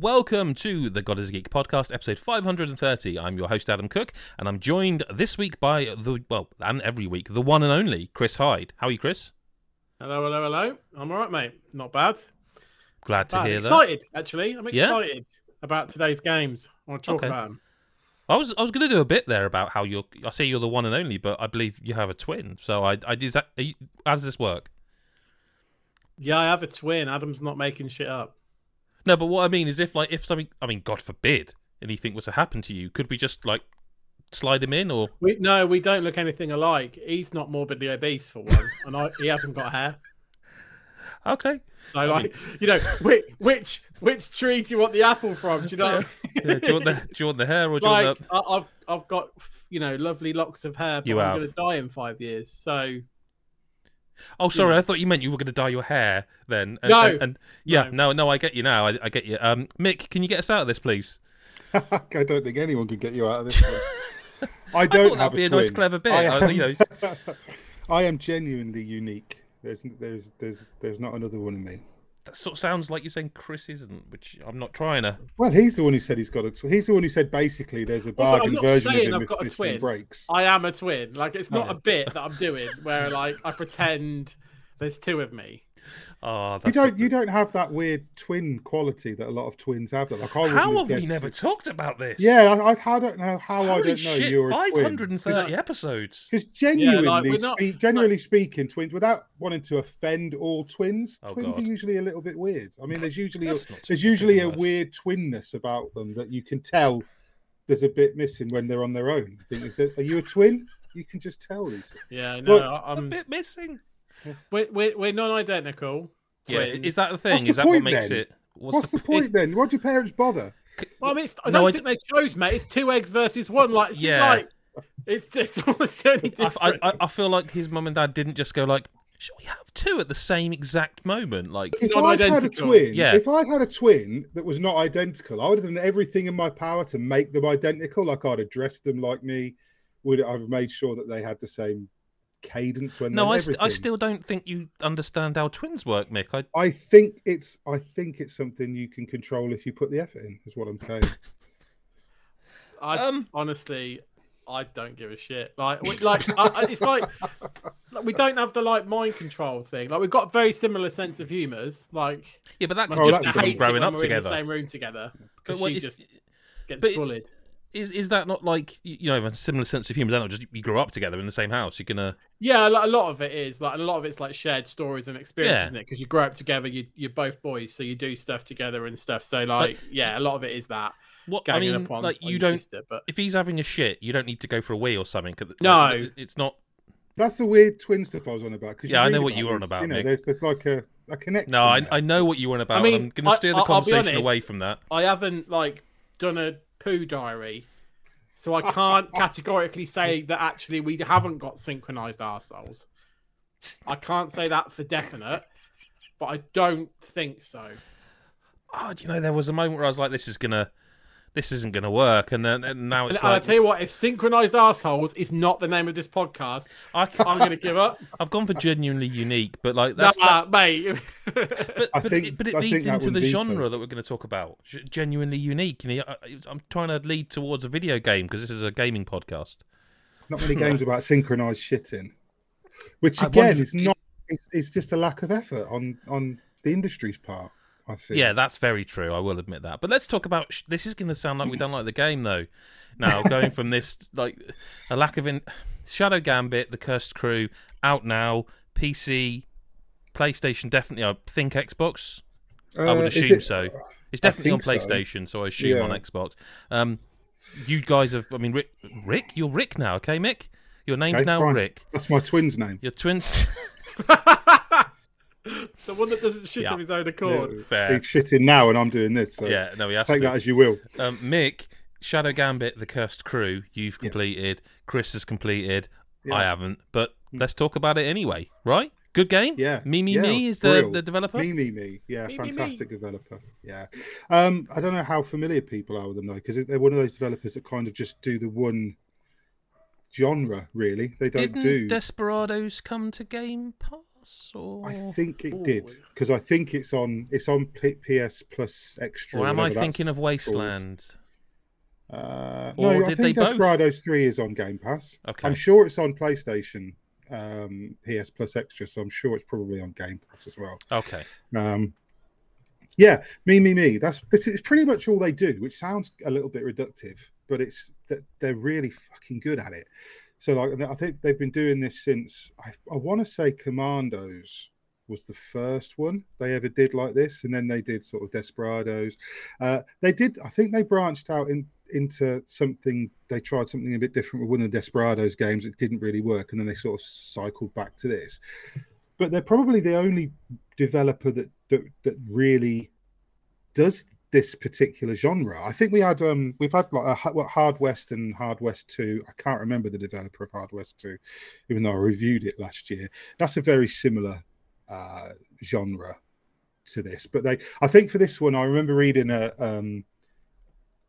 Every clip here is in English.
and welcome to the God is a Geek podcast, episode 530. I'm your host, Adam Cook, and I'm joined this week by the, well, and every week, the one and only Chris Hyde. How are you, Chris? Hello, hello, hello. I'm all right, mate. Not bad. Glad to hear that. excited, actually. I'm Yeah? excited about today's games. I want to talk Okay. about them. I was I was going to do a bit there about how you're. I say you're the one and only, but I believe you have a twin. So I, I is that. Are you, how does this work? Yeah, I have a twin. Adam's not making shit up. No, but what I mean is, if like if something, I mean, God forbid, anything was to happen to you, could we just like slide him in, or We no, we don't look anything alike. He's not morbidly obese for one, and I, he hasn't got hair. okay? So like, you know, which which which tree do you want the apple from? Do you know? Yeah, do you want the do you want the hair, or do you like want the? I, I've I've got you know lovely locks of hair, but You I'm going to die in five years. So Oh, sorry, yeah. I thought you meant you were going to dye your hair then. And, No. and, and- yeah, no. no, I get you now. I, I get you. Um, Mick, can you get us out of this, please? I don't think anyone can get you out of this. I I don't thought have that'd be a, nice, clever bit. I I, am, you know, I am genuinely unique. There's, there's, there's, there's not another one of me. That sort of sounds like you're saying Chris isn't, which I'm not trying to. Well, he's the one who said he's got a. Tw- he's the one who said basically there's a Also, I'm bargain not version of him I've if got a this one twin. breaks. I am a twin. Like it's not Oh. a bit that I'm doing where like I pretend there's two of me. Oh, You don't, you don't have that weird twin quality that a lot of twins have. That like I How wouldn't have we never it. talked about this? Yeah, I, I, I don't know how I don't know you're a twin. 530 episodes. Because genuinely, we're not- speak, generally speaking, twins, without wanting to offend all twins, Oh, twins God. are usually a little bit weird. I mean, there's usually a, there's usually a worse. weird twinness about them that you can tell there's a bit missing when they're on their own. You think, is that, are you a twin? You can just tell these. things. Yeah, no, Look, I- A I'm a bit missing. We're, we're, we're non-identical. Yeah, twins. is that the thing? What's is the that what point makes then? it? What's, the, point then? Why do your parents bother? Well, I mean, it's, I don't I think they chose, mate. It's two eggs versus one. Like, it's Yeah. like it's just almost only I, different. I, I- I feel like his mum and dad didn't just go like, "Should we have two at the same exact moment?" Like, If I had a twin, Yeah. if I had a twin that was not identical, I would have done everything in my power to make them identical. Like I'd have dressed them like me. Would I've made sure that they had the same cadence when no, I, st- I still don't think you understand how twins work, Mick. I, I think it's I think it's something you can control if you put the effort in. Is what I'm saying. I um, honestly, I don't give a shit. Like, we, like I, I- it's like, like we don't have the like mind control thing. Like we've got very similar sense of humours. Like, yeah, but that could Oh, just that's be sister it growing when up we're in the together. same room together because what she if- just gets but- bullied. Is is that not like you know a similar sense of humour? Is that not just you grew up together in the same house? You're gonna Yeah, a lot of it is like a lot of it's like shared stories and experiences, Yeah. isn't it? Because you grow up together, you you're both boys, so you do stuff together and stuff. So like, yeah, a lot of it is that what? I ganging mean, upon like you don't. sister, but If he's having a shit, you don't need to go for a wee or something. 'cause, like, No. it's- it's not. That's the weird twin stuff I was on about. 'cause Yeah, I know what you were on about, You know, there's there's like a, a connection. No, I, there. I know what you were on about. I mean, I'm gonna steer the I- I'll conversation honest. away from that. I haven't like done a poo diary, so I can't categorically say that actually we haven't got synchronized arseholes. I can't say that for definite, but I don't think so. Oh, do you know there was a moment where I was like, "This is gonna, this isn't gonna work," and then and now And it's I'll tell you what, if synchronized assholes is not the name of this podcast, I can't, I'm going to give up. I've gone for genuinely unique, but like that's nah, mate. But, I but, think- it, but it I leads that into the genre true. that we're going to talk about. Genuinely unique. You know, I, I'm trying to lead towards a video game because this is a gaming podcast. not many games about synchronized shitting, which again is not. It's, it's just a lack of effort on on the industry's part. I think. Yeah, that's very true. I will admit that. But let's talk about. Sh- this is going to sound like we don't like the game, though. Now, going from this, like a lack of in Shadow Gambit, The Cursed Crew, out now, PC, PlayStation, definitely. I think Xbox. I would Uh, assume it- so. It's definitely on think so. PlayStation, so, I assume on Xbox. Um, you guys have. I mean, Rick, Rick, you're Rick now, okay, Mick? Your name's Okay, now fine. Rick. That's my twin's name. Your twins. the one that doesn't shit Yeah. of his own accord. Yeah, Fair. He's shitting now, and I'm doing this. So yeah, no, he has take to. that as you will. Um, Mick, Shadow Gambit, The Cursed Crew, you've Yes. completed. Chris has completed. Yeah. I haven't, but let's talk about it anyway, right? Good game. Yeah. Me Me Yeah, Me is the, the developer. Mimimi. Yeah, Mimimi. fantastic developer. Yeah. Um, I don't know how familiar people are with them though, because they're one of those developers that kind of just do the one genre. Really, they don't Didn't do. Desperados come to Game Pass? Plus or I think it Ooh. did because I think it's on it's on PS Plus Extra. or am I thinking of Wasteland? Uh, Or no, I think they both? Desperados Three is on Game Pass. Okay. I'm sure it's on PlayStation um, PS Plus Extra, so I'm sure it's probably on Game Pass as well. Okay. Um, yeah, Mimimi. That's this is pretty much all they do, which sounds a little bit reductive, but it's that they're really fucking good at it. So, like, I think they've been doing this since I, I want to say Commandos was the first one they ever did like this, and then they did sort of Desperados. Uh, they did, I think, they branched out in, into something. They tried something a bit different with one of the Desperados games. It didn't really work, and then they sort of cycled back to this. But they're probably the only developer that that, that really does this particular genre. I think we had um we've had like a what Hard West and Hard West 2. I can't remember the developer of Hard West 2, even though I reviewed it last year. That's a very similar uh genre to this. But they I think for this one I remember reading a um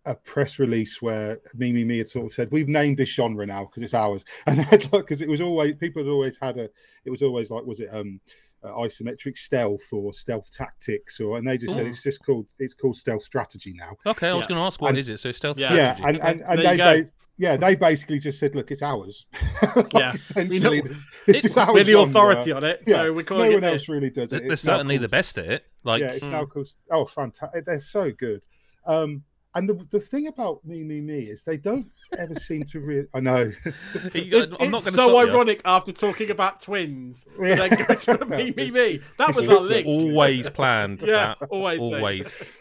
a press release where Mimimi had sort of said we've named this genre now because it's ours and because it was always people had always had a it was always like was it um uh, isometric stealth or stealth tactics or and they just said Mm. it's just called it's called stealth strategy now Okay, I was Yeah. going to ask what And- is it? So stealth Yeah. yeah and and, and There they you go. ba- yeah they basically just said look it's ours like, Yeah. essentially We know- this, this is our We're the genre. authority on it, Yeah. so we're no one else this. really does They're it they're It's now certainly the best at it. Like, yeah, it's Mm. now called. Oh, fantastic! They're so good. Um, and the, the thing about Mimimi is they don't ever seem to really. I know. It- I'm not it's going to so stop you. ironic after talking about twins Yeah. then go to Mimimi. That was our ridiculous. link. Always planned. Yeah, that. always. Always.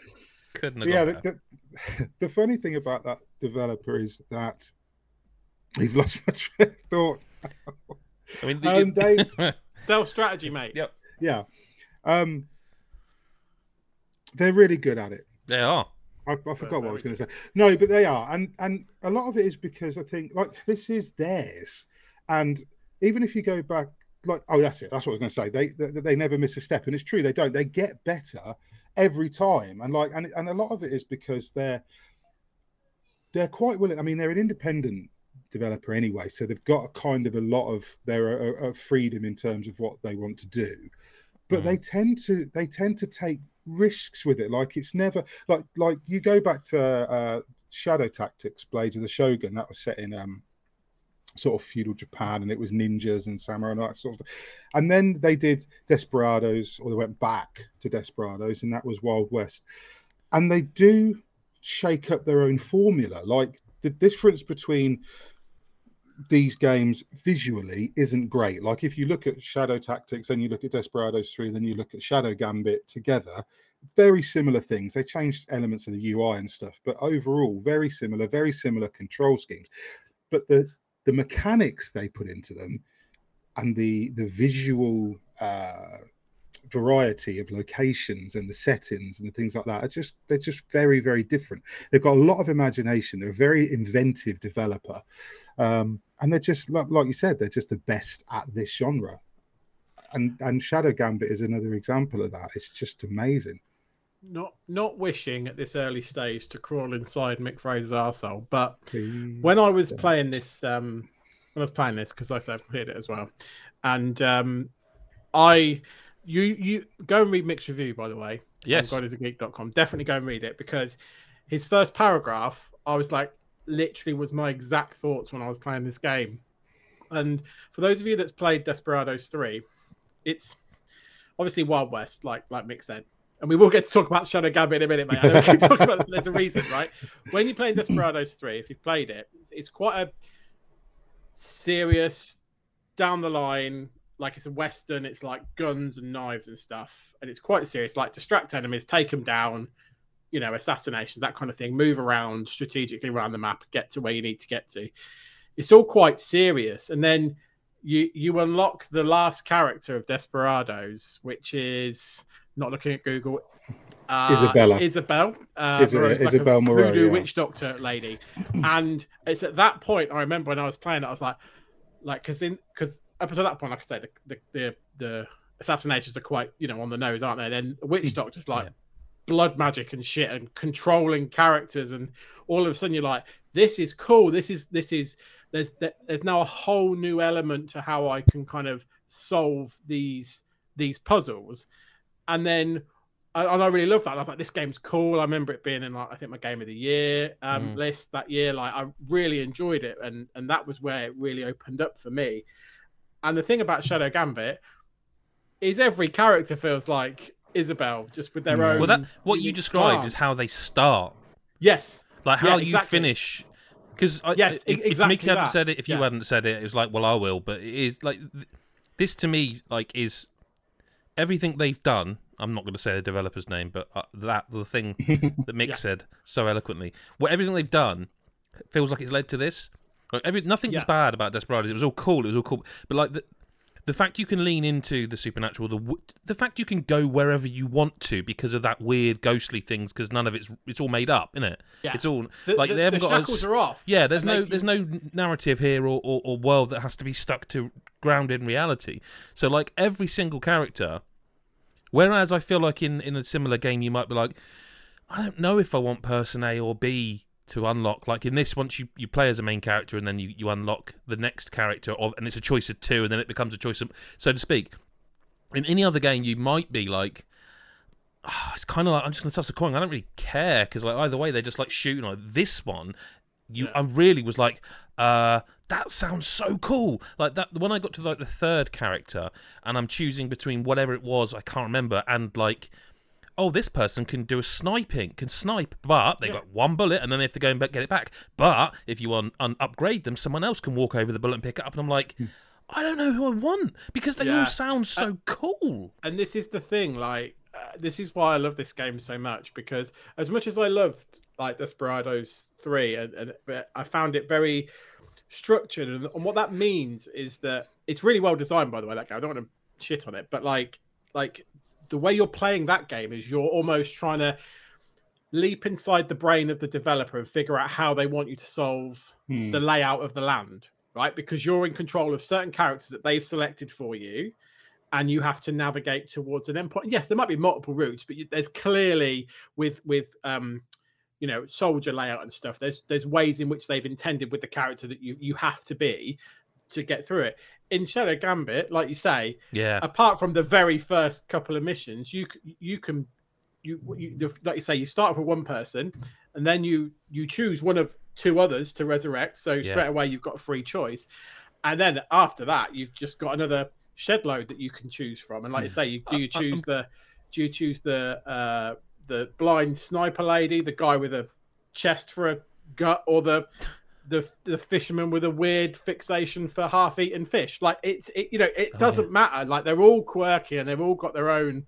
Couldn't have yeah, the, the, the funny thing about that developer is that we've lost my train of thought. I mean, the- Um, they, Stealth strategy, mate. Yep. yeah, um, they're really good at it. they are. I, I forgot what I was going to say. No, but they are, and and a lot of it is because I think like this is theirs, and even if you go back, like oh that's it, that's what I was going to say. They, they they never miss a step, and it's true they don't. They get better every time, and like and and a lot of it is because they're they're quite willing. I mean, they're an independent developer anyway, so they've got a kind of a lot of their uh, uh, freedom in terms of what they want to do, but Mm. they tend to they tend to take risks with it. Like it's never like like you go back to uh, Shadow Tactics, Blades of the Shogun. That was set in um sort of feudal Japan, and it was ninjas and samurai and that sort of stuff. And then they did Desperados, or they went back to Desperados, and that was Wild West. And they do shake up their own formula. Like the difference between these games visually isn't great. Like if you look at Shadow Tactics and you look at Desperados 3, then you look at Shadow Gambit together, very similar things. They changed elements of the UI and stuff, but overall, very similar, very similar control schemes. But the the mechanics they put into them and the the visual uh variety of locations and the settings and the things like that are just they're just very very different they've got a lot of imagination they're a very inventive developer um and they're just like, like you said they're just the best at this genre and and shadow gambit is another example of that it's just amazing Not not wishing at this early stage to crawl inside Mick Fraser's arsehole, but Please when I was don't. playing this, um, when I was playing this, because like I said, I've played it as well, and um, I, you, you go and read Mick's review, by the way. Yes. on godisageek.com. Definitely go and read it because his first paragraph, I was like, literally was my exact thoughts when I was playing this game. And for those of you that's played Desperados 3, it's obviously Wild West, like like Mick said. And we will get to talk about Shadow Gambit in a minute, mate. I know we talk about there's a reason, right? When you're playing Desperados 3, if you've played it, it's, it's quite a serious, down the line, like it's a western, it's like guns and knives and stuff. And it's quite serious, like distract enemies, take them down, you know, assassinations, that kind of thing, move around strategically around the map, get to where you need to get to. It's all quite serious. And then you you unlock the last character of Desperados, which is not looking at Google. Uh, Isabella. Isabelle. Uh, Isa- Moreau, it's like Isabelle Moreau, voodoo yeah. witch doctor lady. and it's at that point I remember when I was playing it, I was like, like because in because up until that point, like I say, the the the, the assassinations are quite you know on the nose, aren't they? Then witch doctor's like Yeah. Blood magic and shit and controlling characters, and all of a sudden you're like, this is cool. This is this is there's there's now a whole new element to how I can kind of solve these these puzzles, and then and I really love that. I was like, this game's cool. I remember it being in like I think my game of the year um, Mm. list that year. Like I really enjoyed it, and and that was where it really opened up for me. And the thing about Shadow Gambit is every character feels like Isabelle, just with their Yeah. own. Well, that what you described style. is how they start, yes, like how Yeah, you exactly. finish. Because Yes, if, e- if exactly Mickey hadn't said it, if you Yeah. hadn't said it, it was like, well, I will. But it is like th- this to me, like, is everything they've done. I'm not going to say the developer's name, but uh, that the thing that Mick Yeah. said so eloquently. What everything they've done feels like it's led to this. Like every nothing was bad about Desperados. It was all cool. It was all cool. But like the the fact you can lean into the supernatural, the the fact you can go wherever you want to because of that weird ghostly things, because none of it's it's all made up, isn't it? Yeah. It's all the, like the, they haven't the got. a shackles s- are off. yeah, there's no there's no narrative here or, or, or world that has to be stuck to grounded in reality. So like every single character, whereas I feel like in in a similar game you might be like, I don't know if I want person A or B to unlock. Like in this, once you, you play as a main character and then you, you unlock the next character of, and it's a choice of two, and then it becomes a choice of so to speak. In any other game, you might be like. "Ah, it's kind of like I'm just going to toss a coin. I don't really care because like either way they're just like shooting. Like this one, you Yeah. I really was like, uh, that sounds so cool. Like that when I got to like the third character and I'm choosing between whatever it was I can't remember and like, oh this person can do a sniping, can snipe, but they Yeah. got one bullet and then they have to go and get it back. But if you un- un- upgrade them, someone else can walk over the bullet and pick it up. And I'm like. Hmm. I don't know who I want because they Yeah. all sound uh, so cool. and this is the thing like uh, this is why i love this game so much because as much as i loved like desperados 3 and, and uh, i found it very structured and, and what that means is that it's really well designed by the way that game i don't want to shit on it but like like the way you're playing that game is you're almost trying to leap inside the brain of the developer and figure out how they want you to solve Hmm. the layout of the land, right? Because you're in control of certain characters that they've selected for you, and you have to navigate towards an endpoint. Yes, there might be multiple routes, but you, there's clearly with with um, you know, soldier layout and stuff. There's there's ways in which they've intended with the character that you you have to be to get through it. In Shadow Gambit, like you say, Yeah. apart from the very first couple of missions, you you can you, you like you say you start with one person, and then you you choose one of two others to resurrect. So Yeah. straight away you've got a free choice, and then after that you've just got another shed load that you can choose from. And like you say, you do you uh, uh, choose um, the do you choose the uh the blind sniper lady, the guy with a chest for a gut, or the the the fisherman with a weird fixation for half-eaten fish. Like it's it, you know it Oh, doesn't matter. Like they're all quirky and they've all got their own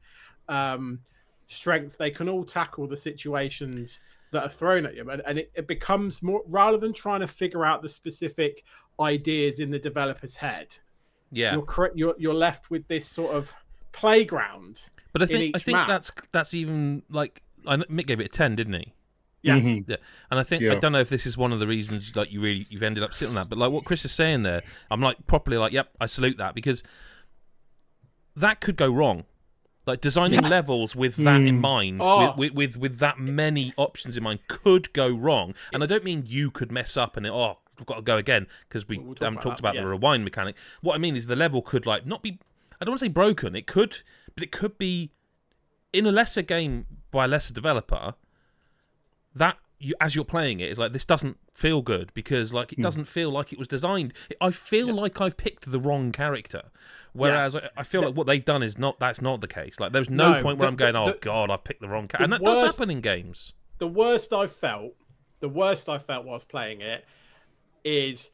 um strengths. They can all tackle the situations that are thrown at you, and, and it, it becomes more rather than trying to figure out the specific ideas in the developer's head. Yeah. You're you're you're left with this sort of playground. But I think I think map. that's that's even like I Mick gave it a ten, didn't he? Yeah. Mhm. Yeah, and I think I don't know if this is one of the reasons like you really you've ended up sitting on that, but like what Chris is saying there, I'm like properly like, yep, I salute that because that could go wrong. Like designing levels with that in Mm. mind, Oh. with, with with with that many options in mind, could go wrong. And I don't mean you could mess up and it, oh, we've got to go again because we We'll- we'll talk haven't about talked that, about the rewind mechanic. What I mean is the level could like not be. I don't want to say broken. It could, but it could be in a lesser game by a lesser developer. That you, as you're playing it, is like this doesn't feel good because like it hmm. doesn't feel like it was designed. I feel like I've picked the wrong character, whereas I, I feel like what they've done is not. That's not the case. Like there's no, No, point where the- I'm going, the- oh the- god, I've picked the wrong character, and the that does happen in games. the worst I felt, the worst I felt whilst playing it is,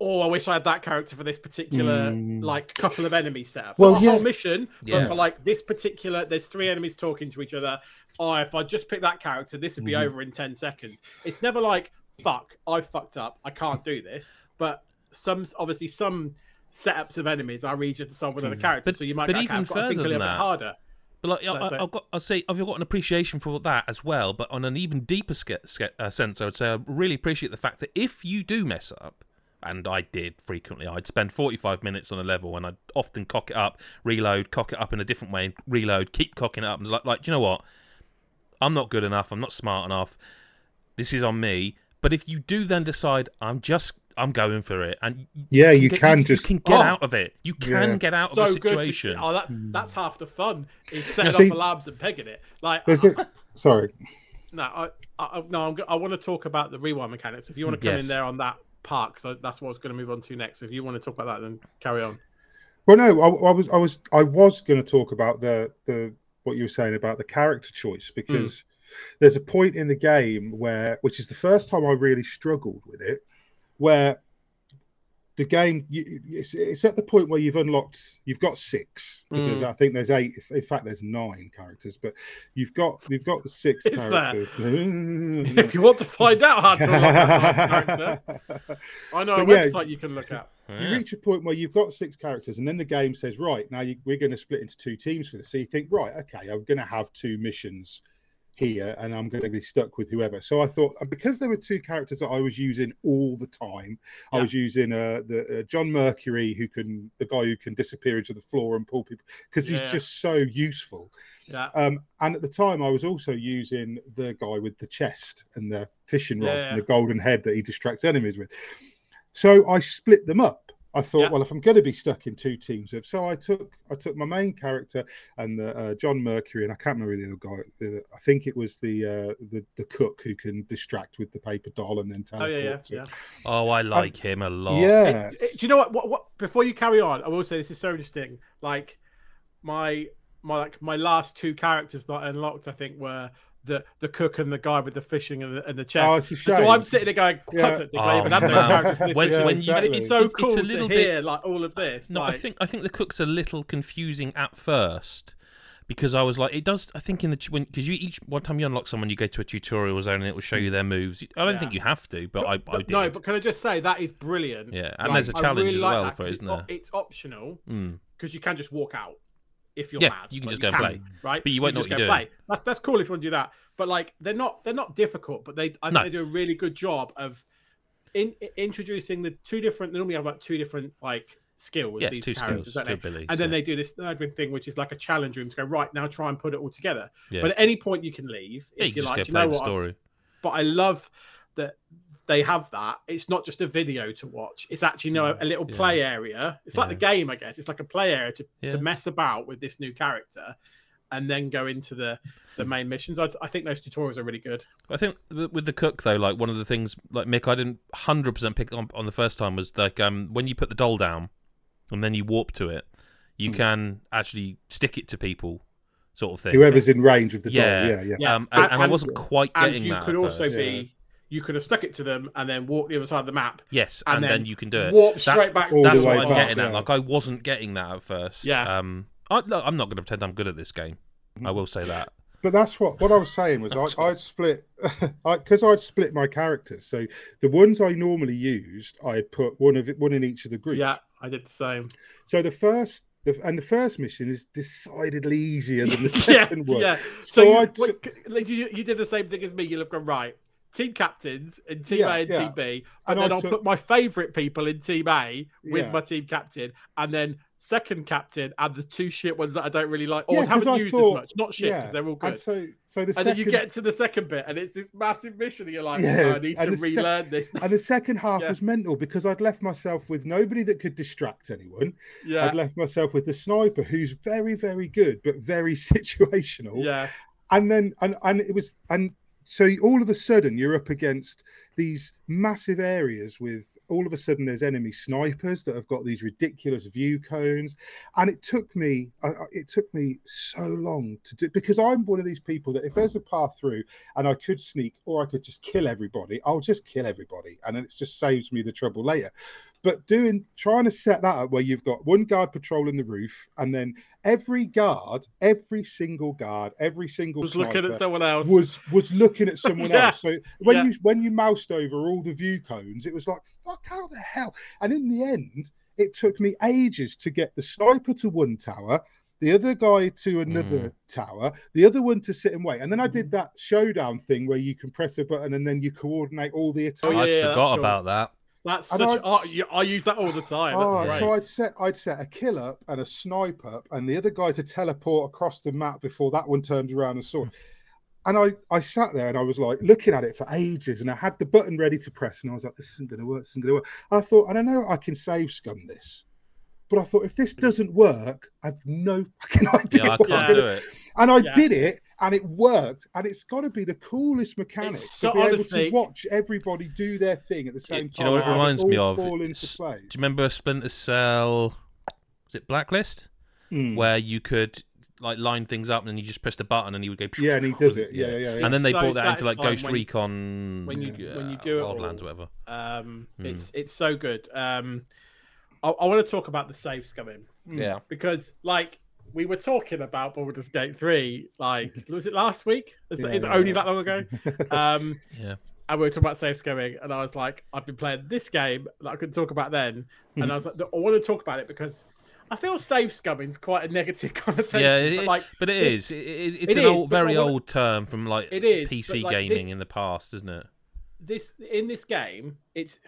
oh, I wish I had that character for this particular Mm. like couple of enemies set up. Well, Not yeah. whole mission, Yeah. but for like this particular, there's three enemies talking to each other. Oh, if I just pick that character, this would be Mhm. over in ten seconds. It's never like, fuck, I fucked up, I can't do this. But some, obviously, some setups of enemies are easier to solve with other Mm. characters, But- so you might but go, even I've think a further little than bit that, harder. But like, So- I, so- I've got, I'll say, I've got an appreciation for that as well. But on an even deeper ske- ske- uh, sense, I would say I really appreciate the fact that if you do mess up, and I did frequently, I'd spend 45 minutes on a level, and I'd often cock it up, reload, cock it up in a different way, reload, keep cocking it up, and like, like, do you know what? I'm not good enough. I'm not smart enough. This is on me. But if you do then decide, I'm just, I'm going for it, and Yeah, you get- can just you can get Oh. out of it. You can Yeah. get out so of a good. To, situation. oh, that's that's half the fun. Is setting See- up the labs and pegging it. Like there's a sorry. no, I, I no, I'm, I want to talk about the rewind mechanics. If you want to come Yes. in there on that part, because that's what I was going to move on to next. So if you want to talk about that, then carry on. Well, no, I, I was, I was, I was going to talk about the the what you were saying about the character choice hmm. because there's a point in the game where, which is the first time I really struggled with it, where the game it's, it's at the point where you've unlocked, you've got six. 'cause there's- mm. I think there's eight. In fact, there's nine characters, but you've got you've got the six Is there? characters. if you want to find out how to unlock character, I know a yeah, website you can look at. you reach a point where you've got six characters, and then the game says, right, now you, we're going to split into two teams for this. So you think, right, okay, I'm going to have two missions here, and I'm going to be stuck with whoever. So I thought, because there were two characters that I was using all the time, I was using uh, the uh, John Mercury, who can, the guy who can disappear into the floor and pull people, because Yeah. he's just so useful. Yeah. Um, and at the time, I was also using the guy with the chest and the fishing rod Yeah. and the golden head that he distracts enemies with. So I split them up. I thought, Yeah. well, if I'm going to be stuck in two teams, of so I took I took my main character and the uh, John Mercury, and I can't remember the other guy. The, I think it was the uh, the the cook who can distract with the paper doll and then Oh teleport. yeah, yeah, to- yeah. Oh, I like him a lot. Yeah. It- it- do you know what, what? What? Before you carry on, I will say this is so interesting. Like my my like my last two characters that I unlocked, I think, were the the cook and the guy with the fishing and the, and the chest. Oh, it's a And so. I'm sitting there going, I Yeah. don't think I Oh, even had those characters for When- mission. when you- exactly. it's so It's a cool little to bit- hear like all of this. No, like, I think I think the cook's a little confusing at first because I was like, it does. I think in the when because you each one time you unlock someone, you go to a tutorial zone and it will show you their moves. I don't Yeah. think you have to, but, I, I but did. no, but can I just say that is brilliant. yeah, and Like, there's a challenge really as like well that for it, 'cause isn't it's, there? it's optional Mm. because you can just walk out if you're Yeah, mad. you can just go and play. right? But you won't know just what go you're play. That's that's cool if you want to do that. But like they're not they're not difficult, but they I think No. they do a really good job of in, introducing the two different. They normally have like two different like skills. Yes, these two characters, skills, two abilities. And then yeah. they do this third thing, which is like a challenge room to go right now. Try and put it all together. Yeah. But at any point you can leave if you you can like. you know the what? story. but I love that they have that. It's not just a video to watch. It's actually you know, a little Yeah. play area. It's like the game, I guess. It's like a play area to, Yeah. to mess about with this new character and then go into the, the main missions. I, I think those tutorials are really good. I think with with the cook though, like one of the things, like Mick, I didn't hundred percent pick on on the first time was like um when you put the doll down and then you warp to it, you Hmm. can actually stick it to people, sort of thing. Whoever's in range of the Yeah. doll. Yeah, yeah. Yeah. Um, and, And- and I wasn't quite And getting you that. could at also first. be, you could have stuck it to them and then walk the other side of the map. yes, and and, then then, you can do it. Warp That's- straight back That's the what I'm back, getting at. Like I wasn't getting that at first. Yeah. Um, I, look, I'm not going to pretend I'm good at this game. I will say that. But that's what what I was saying was I I'd split because I'd split my characters. So the ones I normally used, I had put one of it one in each of the groups. Yeah, I did the same. So the first the, and the first mission is decidedly easier than the yeah, second one. yeah. So So, you, I what- like, you, you did the same thing as me. You'll have gone right. Team captains in Team Yeah, A and yeah. Team B, And and, then I'll took- put my favourite people in Team A with Yeah. my team captain, and then second captain and the two shit ones that I don't really like oh, or 'cause haven't I used thought- as much. Not shit because they're all good. And so so the And second then you get to the second bit, and it's this massive mission, and you're like, Yeah, oh, I need to and sec- relearn this. and the second half was mental because I'd left myself with nobody that could distract anyone. yeah, I'd left myself with the sniper who's very, very good, but very situational. yeah, and then and and it was and so all of a sudden you're up against these massive areas with all of a sudden there's enemy snipers that have got these ridiculous view cones and it took me it took me so long to do because i'm one of these people that if there's a path through and i could sneak or i could just kill everybody i'll just kill everybody and then it just saves me the trouble later but doing trying to set that up where you've got one guard patrolling the roof and then every guard every single guard every single was looking at someone else. was was looking at someone Yeah. else. So when Yeah. you when you moused over all the view cones, it was like fuck, how the hell? And in the end, it took me ages to get the sniper to one tower, the other guy to another mm. tower, the other one to sit and wait, and then I did mm. that showdown thing where you can press a button and then you coordinate all the oh, attacks. Oh, yeah, I yeah, that's forgot cool. about that. That's And such. I'd- Oh, I use that all the time. That's Oh, great. so I'd set I'd set a kill up and a snipe up, and the other guy to teleport across the map before that one turned around and saw. it. And I, I sat there and I was like looking at it for ages and I had the button ready to press and I was like, this isn't going to work. This isn't going to work. And I thought, I don't know, I can save scum this. But I thought, if this doesn't work, I've no fucking idea. Yeah, I can't I'm do it. And I Yeah. did it and it worked. And it's got to be the coolest mechanic so to be honestly- able to watch everybody do their thing at the same do time. you know what it and have reminds me of? Fall into place. Do you remember Splinter Cell? Was it Blacklist? Mm. Where you could like line things up and then you just pressed a button and he would go. Yeah, and he does it. Yeah, yeah, yeah. And then they So brought that into like Ghost when- Recon, when you- uh, when you do it Wildlands, all. or whatever. Um, Hmm. It's it's so good. Um, I, I want to talk about the save scumming Mm. Yeah, because like we were talking about Baldur's Gate three. Like was it last week? Is, Yeah, is it only yeah. that long ago? Um, yeah. and we were talking about save scumming, and I was like, I've been playing this game that I couldn't talk about then, Hmm. and I was like, I want to talk about it because I feel save scumming is quite a negative connotation. Yeah, it- but like, But it this- is. It, it's it's it an is, old, very wanna- old term from like It is, PC like, gaming this- in the past, isn't it? this in this game, it's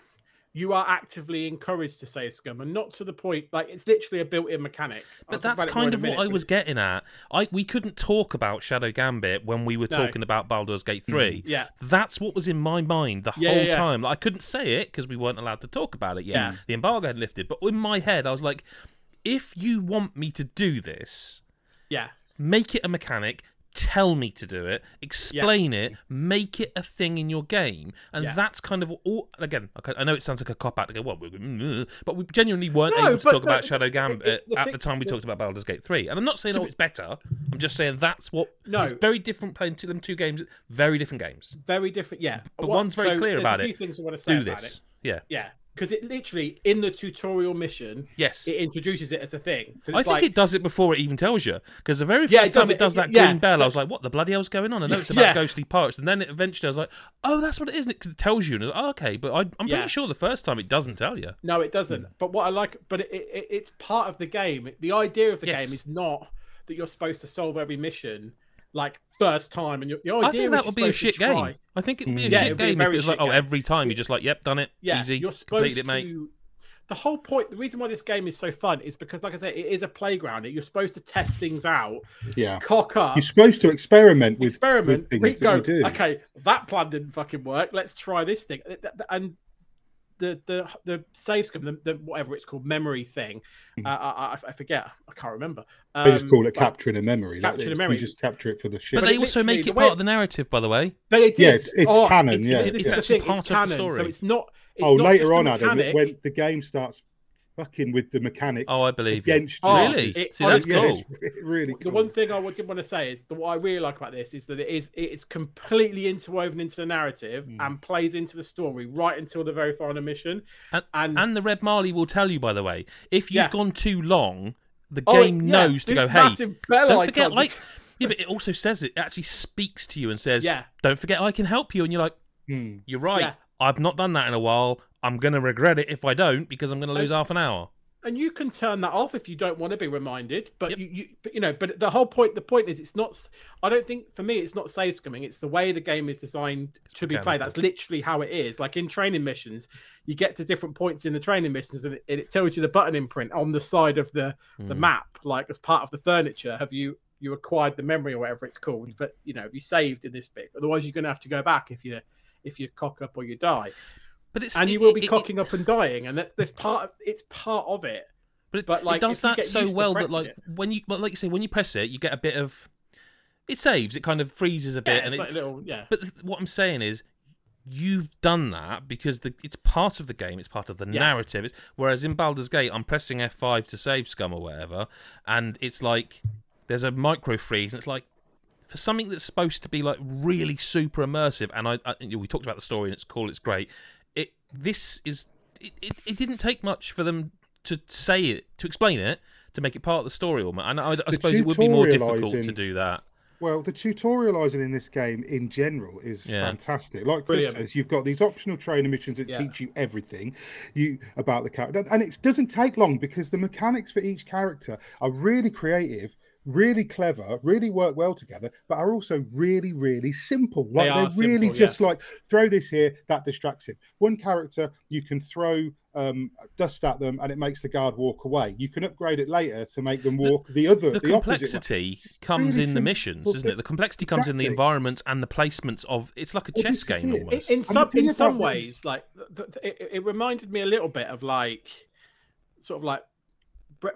you are actively encouraged to save scum, and not to the point like it's literally a built-in mechanic. I'll But that's about it more kind of what minute, I was getting at. I we couldn't talk about Shadow Gambit when we were No. Mm-hmm. talking about Baldur's Gate 3. Yeah, That's what was in my mind the Yeah, whole yeah. time. Like, I couldn't say it because we weren't allowed to talk about it yet. Yeah. The embargo had lifted. But in my head, I was like, if you want me to do this, yeah, make it a mechanic. Tell me to do it, explain it, make it a thing in your game, and Yeah. that's kind of all. Again, I know it sounds like a cop out to go, well, mm, but we genuinely weren't No, able to talk about Shadow Gambit it- the at thing- the time we talked about Baldur's Gate three. And I'm not saying To oh it's better. I'm just saying that's what. No. it's very different playing two, them two games, very different games. very different. Yeah, But What- one's very so clear about a few it. Things I want to say Do this, it. yeah, Yeah, because it literally in the tutorial mission yes. it introduces it as a thing. I think like, it does it before it even tells you. Because the very first Yeah, it time does it it- does that yeah, green bell, I was like, "What the bloody hell's going on?" I know it's about Yeah. ghostly parts, and then it, eventually I was like, "Oh, that's what it is," because it tells you. And like, oh, okay, but I, I'm Yeah. pretty sure the first time it doesn't tell you. No, it doesn't. Hmm. But what I like, but it, it, it's part of the game. The idea of the Yes. game is not that you're supposed to solve every mission like first time, and your, the idea I think that would be a shit to try. game. I think it would be a. Yeah, shit it'd a game if very it was like, shit "Oh, every time you're just like, yep, done it, Yeah, easy, you're supposed completed it, mate." to. The whole point, the reason why this game is so fun is because, like I said, it is a playground. You're supposed to test things out, Yeah. cock up, You're supposed to experiment with, experiment, with re- things go. that you do. Okay, that plan didn't fucking work. Let's try this thing. Th- th- And the the the save scum, the, the whatever it's called, memory thing. Mhm. Uh, I, I, I forget. I can't remember. They just Um, call it capturing a memory. like capturing a memory. You just capture it for the shit. But But they it also make it part it- of the narrative, by the way. They did. Yeah, it's- it's Oh, canon, It's, yeah. it's, It's the actually thing, part it's of the story. So it's not. It's oh, not later on, Adam, mechanic. when the game starts fucking with the mechanic Oh, I believe you. against Oh. Really? it- See, that's honestly, yeah, cool. it's re- really The one thing I did want to say is that what I really like about this is that it is it's completely interwoven into the narrative Mm. and plays into the story right until the very final mission. And- and And the Red Marley will tell you, by the way, if you've Yeah. gone too long, the Oh, game yeah, knows to this go, hey, don't icon forget, like, just- yeah, but it also says it, it actually speaks to you and says, Yeah. don't forget, I can help you. And you're like, Hmm. you're right. Yeah. I've not done that in a while. I'm going to regret it if I don't because I'm going to lose half an hour. and you can turn that off if you don't want to be reminded. But Yep. you, you, but, you know, but the whole point, the point is, it's not. I don't think for me, it's not save scumming. It's the way the game is designed to be played. That's literally how it is. Like in training missions, you get to different points in the training missions, and it, it tells you the button imprint on the side of the the Mm. map, like as part of the furniture. Have you you acquired the memory or whatever it's called? But you know, you saved in this bit? Otherwise, you're going to have to go back if you if you cock up or you die, But it's and you will be it- it- cocking up and dying, and that, there's part. Of, it's part of it. But it, But, like, it does that so well that like when you well, like you say when you press it, you get a bit of it saves. It kind of freezes a bit, Yeah, and like a little yeah. But th- what I'm saying is, you've done that because the, it's part of the game. It's part of the Yeah. narrative. It's, whereas in Baldur's Gate, I'm pressing F5 to save scum or whatever, and it's like there's a micro freeze, and it's like for something that's supposed to be like really super immersive. And I, I you know, we talked about the story, and it's cool. It's great. It this is it, it, it didn't take much for them to say it to explain it to make it part of the story almost and I, I suppose it would be more difficult to do that Well, the tutorializing in this game in general is Yeah. fantastic. Like Chris Brilliant. says, you've got these optional training missions that Yeah. teach you everything you about the character, and it doesn't take long because the mechanics for each character are really creative. Really clever, really work well together, but are also really, really simple. Like They they are are really simple, yeah. just like throw this here, that distracts him. One character you can throw um, dust at them and it makes the guard walk away. You can upgrade it later to make them walk the, other, the the, opposite way. complexity It's comes really in the missions, Well, isn't it? The complexity comes in the exactly. environment and the placements of. It's like a Well, chess this game it. almost. in, in some in some ways this- like th- th- it, it reminded me a little bit of like sort of like Bre-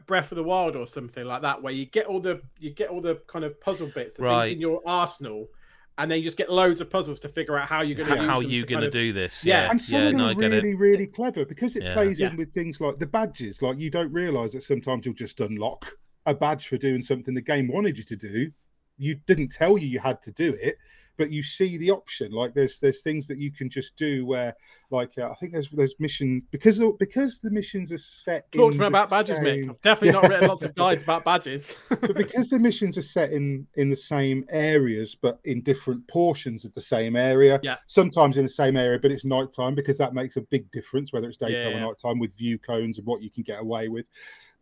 breath of the wild or something like that where you get all the you get all the kind of puzzle bits the things Right. in your arsenal and then you just get loads of puzzles to figure out how you're going to how you to going kind to of- do this? Yeah. Yeah, And some yeah, of them no, I are get really, it. really clever because it Yeah. plays Yeah. in with things like the badges. Like you don't realize that sometimes you'll just unlock a badge for doing something the game wanted you to do. You didn't tell you you had to do it, but you see the option. Like there's there's things that you can just do where, like uh, I think there's there's mission because because the missions are set. talk in to me about badges same- mick i've definitely not Yeah. written lots of guides about badges but because the missions are set in in the same areas but in different portions of the same area Yeah. sometimes in the same area but it's nighttime because that makes a big difference whether it's daytime Yeah, yeah. or nighttime with view cones and what you can get away with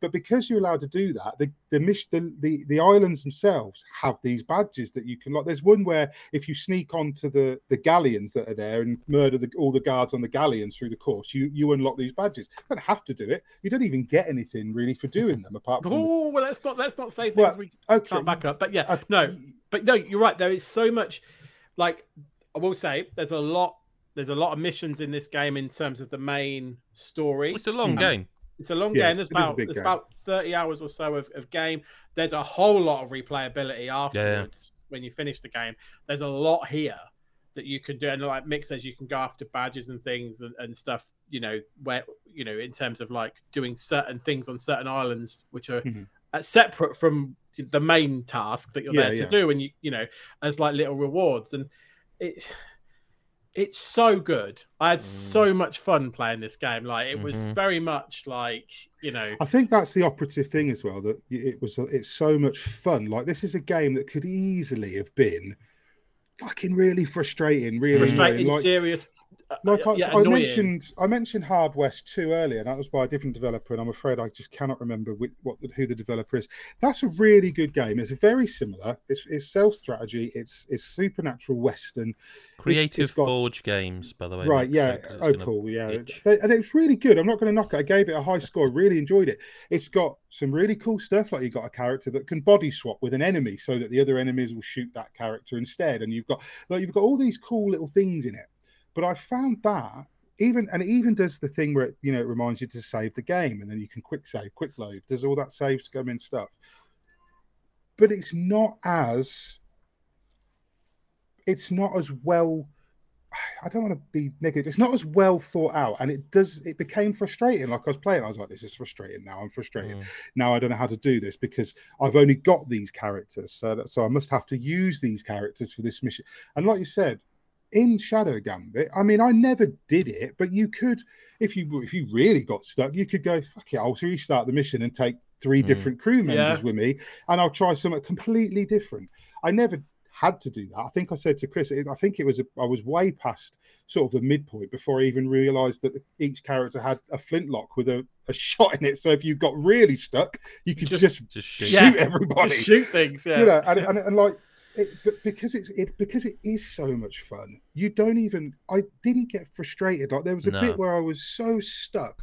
but because you're allowed to do that the the, mission, the the the islands themselves have these badges that you can like there's one where if you sneak onto the the galleons that are there and murder the, all the guards on the galleons through the course you you unlock these badges you don't have to do it you don't even get anything really for doing them apart from the- oh well let's not let's not say things Well, we okay can't back up but yeah uh, no but no, you're right. There is so much. Like I will say, there's a lot. There's a lot of missions in this game in terms of the main story. It's a long Um, game. It's a long Yes, game. There's about there's game. about 30 hours or so of, of game. There's a whole lot of replayability afterwards when you finish the game. There's a lot here that you can do. And like Mick says, you can go after badges and things and, and stuff, you know, where you know, in terms of like doing certain things on certain islands, which are Mhm. uh, separate from the main task that you're Yeah, there to yeah. do, and you you know, as like little rewards, and it it's so good. I had Mm. so much fun playing this game. Like it was Mhm. very much like you know, I think that's the operative thing as well. That it was it's so much fun. Like this is a game that could easily have been fucking really frustrating, really frustrating, annoying. Like, serious. Uh, like I, yeah, I mentioned, I mentioned Hard West two earlier, and that was by a different developer, and I'm afraid I just cannot remember which, what the, who the developer is. That's a really good game. It's very similar. It's, it's stealth strategy. It's it's supernatural western. Creative it's got- Forge games, by the way. right yeah so- oh cool yeah itch. They- and it's really good i'm not going to knock it i gave it a high score really enjoyed it it's got some really cool stuff like you've got a character that can body swap with an enemy so that the other enemies will shoot that character instead and you've got like you've got all these cool little things in it but i found that even and it even does the thing where it you know it reminds you to save the game and then you can quick save quick load there's all that save scumming stuff but it's not as it's not as well I don't want to be negative. It's not as well thought out, and it does. It became frustrating. Like I was playing, I was like, "This is frustrating." Now I'm frustrated. Mm. Now I don't know how to do this because I've only got these characters, so that, so I must have to use these characters for this mission. And like you said, in Shadow Gambit, I mean, I never did it, but you could, if you if you really got stuck, you could go, "Fuck it, I'll restart the mission and take three Mm. different crew members Yeah. with me, and I'll try something completely different." I never had to do that. I think I said to Chris, I think it was a, I was way past sort of the midpoint before I even realised that each character had a flintlock with a, a shot in it. So if you got really stuck, you could Just- just, Just shoot, shoot. Yeah. everybody. Just shoot things. Yeah. You know, and, and, and like it, but because it's it because it is so much fun. You don't even. I didn't get frustrated. Like there was a No. bit where I was so stuck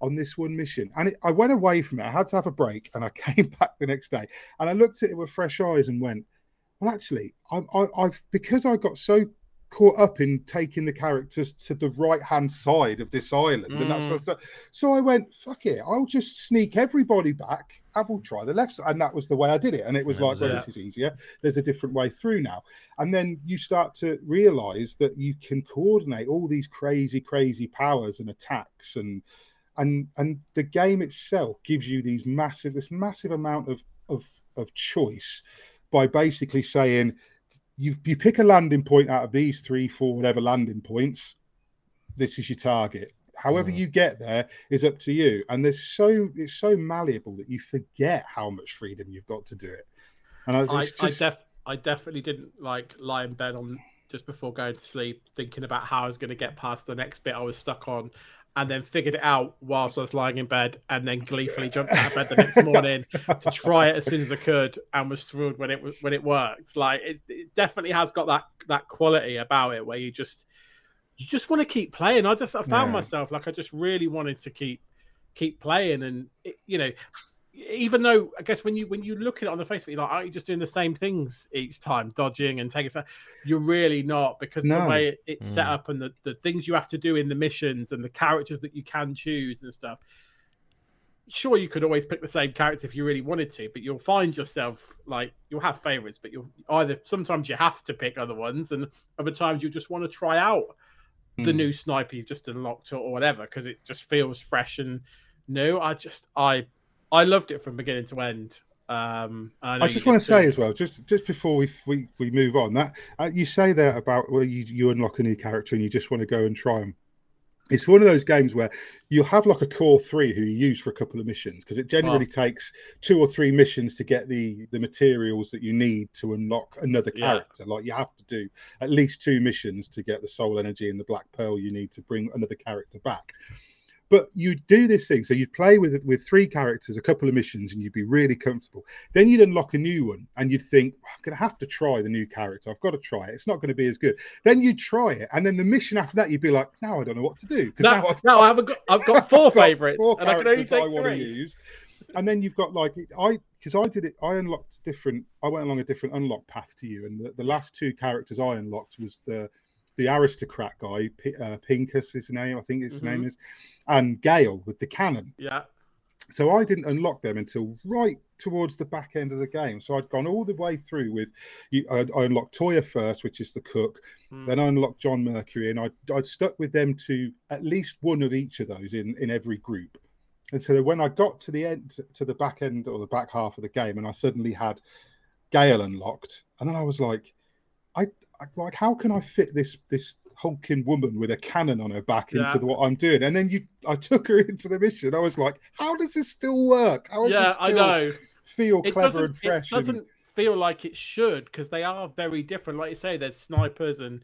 on this one mission, and it, I went away from it. I had to have a break, and I came back the next day, and I looked at it with fresh eyes and went, "Well, actually, I, I, I've because I got so." caught up in taking the characters to the right hand side of this island and that's Mm. what I've done. so i went fuck it i'll just sneak everybody back i will try the left side and that was the way i did it and it was That like was well it. this is easier there's a different way through now and then you start to realize that you can coordinate all these crazy crazy powers and attacks and and and the game itself gives you these massive this massive amount of of of choice by basically saying you you pick a landing point out of these three four whatever landing points. This is your target. However Mm. you get there is up to you. And there's so it's so malleable that you forget how much freedom you've got to do it. And I, I, just, I, def- I definitely didn't like lie in bed on just before going to sleep thinking about how I was going to get past the next bit I was stuck on and then figured it out whilst I was lying in bed, and then gleefully jumped out of bed the next morning to try it as soon as I could, and was thrilled when it was when it worked. Like it, it definitely has got that that quality about it where you just you just want to keep playing. I just I found Yeah. myself like I just really wanted to keep keep playing, and it, you know, even though I guess when you when you look at it on the face of it, you're like, aren't you just doing the same things each time, dodging and taking stuff? You're really not because No. the way it, it's set Mm. up and the, the things you have to do in the missions and the characters that you can choose and stuff. Sure, you could always pick the same character if you really wanted to, but you'll find yourself like you'll have favorites, but you'll either sometimes you have to pick other ones, and other times you just want to try out the Mm. new sniper you've just unlocked or, or whatever because it just feels fresh and new. I just I I loved it from beginning to end. Um, I, I just want to say as well, just just before we we, we move on, that uh, you say there about where you, you unlock a new character and you just want to go and try them. It's one of those games where you'll have like a core three who you use for a couple of missions because it generally Oh. takes two or three missions to get the the materials that you need to unlock another Yeah. character. Like you have to do at least two missions to get the soul energy and the black pearl you need to bring another character back. But you do this thing, so you'd play with with three characters, a couple of missions, and you'd be really comfortable. Then you'd unlock a new one, and you'd think, "I'm going to have to try the new character. I've got to try it. It's not going to be as good." Then you'd try it, and then the mission after that, you'd be like, "Now I don't know what to do because Now, now I've now I haven't got I've got four I've got favorites four and I can only characters I want to three. use." And then you've got like I because I did it. I unlocked different. I went along a different unlock path to you, and the, the last two characters I unlocked was the the aristocrat guy, P, uh, Pinkus, his name, I think his Mhm. name is, and Gale with the cannon. Yeah, So I didn't unlock them until right towards the back end of the game. So I'd gone all the way through with you. I, I unlocked Toya first, which is the cook. Mm. Then I unlocked John Mercury, and I I'd stuck with them to at least one of each of those in in every group. And so when I got to the end, to the back end or the back half of the game, and I suddenly had Gale unlocked, and then I was like, like, how can I fit this this hulking woman with a cannon on her back Yeah. into the, what I'm doing? And then you, I took her into the mission. I was like, how does this still work? How does yeah, this I still know. feel It clever and fresh? it doesn't feel like it should because they are very different. Like you say, there's snipers and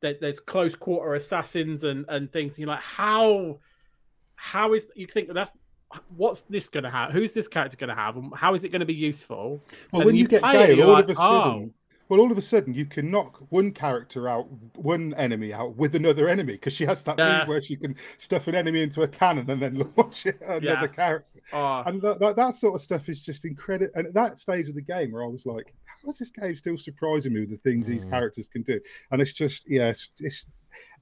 there, there's close quarter assassins and and things. And you're like, how how is you think that's what's this going to have? Who's this character going to have? And how is it going to be useful? Well, And when you you, get Gale, all like, of a sudden, "Oh." Well, all of a sudden, you can knock one character out, one enemy out with another enemy because she has that Yeah. move where she can stuff an enemy into a cannon and then launch it at Yeah. another character. Oh, And that, that, that sort of stuff is just incredible. And at that stage of the game, where I was like, "How is this game still surprising me with the things these Mm. characters can do?" And it's just, yeah, it's, it's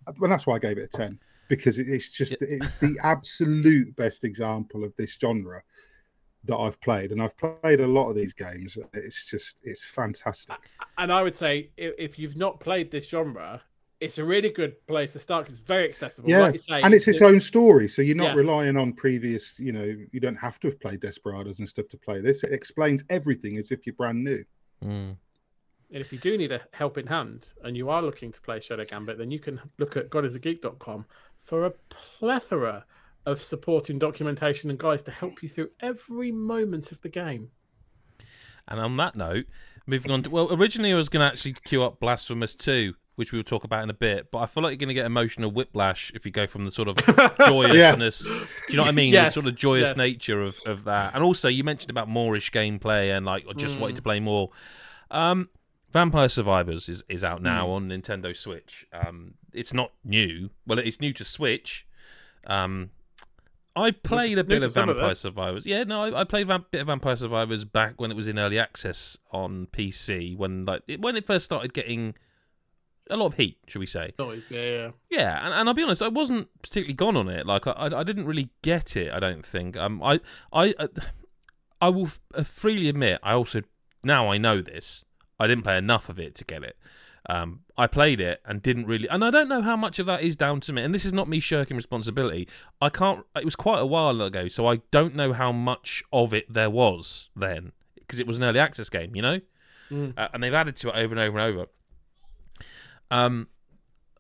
and that's why I gave it a ten because it, it's just it's the absolute best example of this genre that I've played, and I've played a lot of these games. It's just it's fantastic. and I would say if, if you've not played this genre, it's a really good place to start 'cause it's very accessible. Yeah, like you say, and it's its own story, so you're not Yeah. relying on previous. You know, you don't have to have played Desperados and stuff to play this. It explains everything as if you're brand new. Mm. And if you do need a helping hand and you are looking to play Shadow Gambit, then you can look at godisageek.com for a plethora of supporting documentation and guides to help you through every moment of the game. And on that note, moving on to well, originally I was going to actually queue up Blasphemous 2, which we will talk about in a bit, but I feel like you're going to get emotional whiplash if you go from the sort of joyousness. Do you know what I mean? Yes, the sort of joyous yes. nature of, of that. And also, you mentioned about moreish gameplay and like I just Mm. to play more. Um, Vampire Survivors is, is out now on Nintendo Switch. Um, it's not new. Well, it's new to Switch. Um, I played a bit of some of Vampire. Survivors. Yeah, no, I, I played a bit of Vampire Survivors back when it was in early access on PC. When like it, when it first started getting a lot of heat, should we say? Noise, yeah, yeah. Yeah, and, and I'll be honest, I wasn't particularly gone on it. Like I, I, I didn't really get it. I don't think. Um, I, I, uh, I will f- uh, freely admit, I also now I know this. I didn't play enough of it to get it. Um, I played it and didn't really, and I don't know how much of that is down to me. And this is not me shirking responsibility. I can't. It was quite a while ago, so I don't know how much of it there was then, because it was an early access game, you know. Mm. Uh, and they've added to it over and over and over. Um,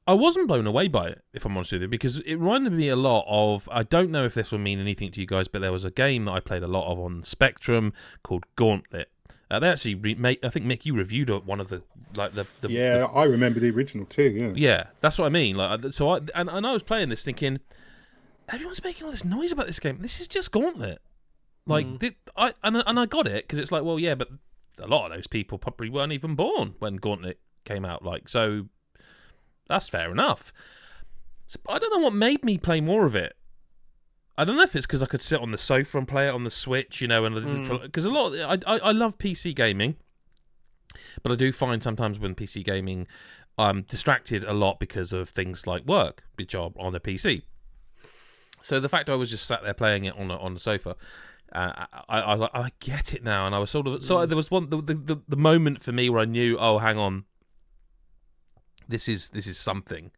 I wasn't blown away by it, if I'm honest with you, because it reminded me a lot of. I don't know if this will mean anything to you guys, but there was a game that I played a lot of on Spectrum called Gauntlet. Uh, they actually, re- made, I think Mick, you reviewed one of the like the, the yeah, the- I remember the original too. Yeah, yeah, that's what I mean. Like, so I and, and I was playing this thinking, everyone's making all this noise about this game. This is just Gauntlet. Like, Mm. thi- I and, and I got it because it's like, well, yeah, but a lot of those people probably weren't even born when Gauntlet came out. Like, so that's fair enough. So, I don't know what made me play more of it. I don't know if it's because I could sit on the sofa and play it on the Switch, you know, and Mm. because a lot, I, I I love PC gaming, but I do find sometimes when PC gaming, I'm distracted a lot because of things like work, which are on a PC. So the fact I was just sat there playing it on a, on the sofa, uh, I, I I get it now, and I was sort of so there was one the, the the the moment for me where I knew, oh, hang on, this is this is something.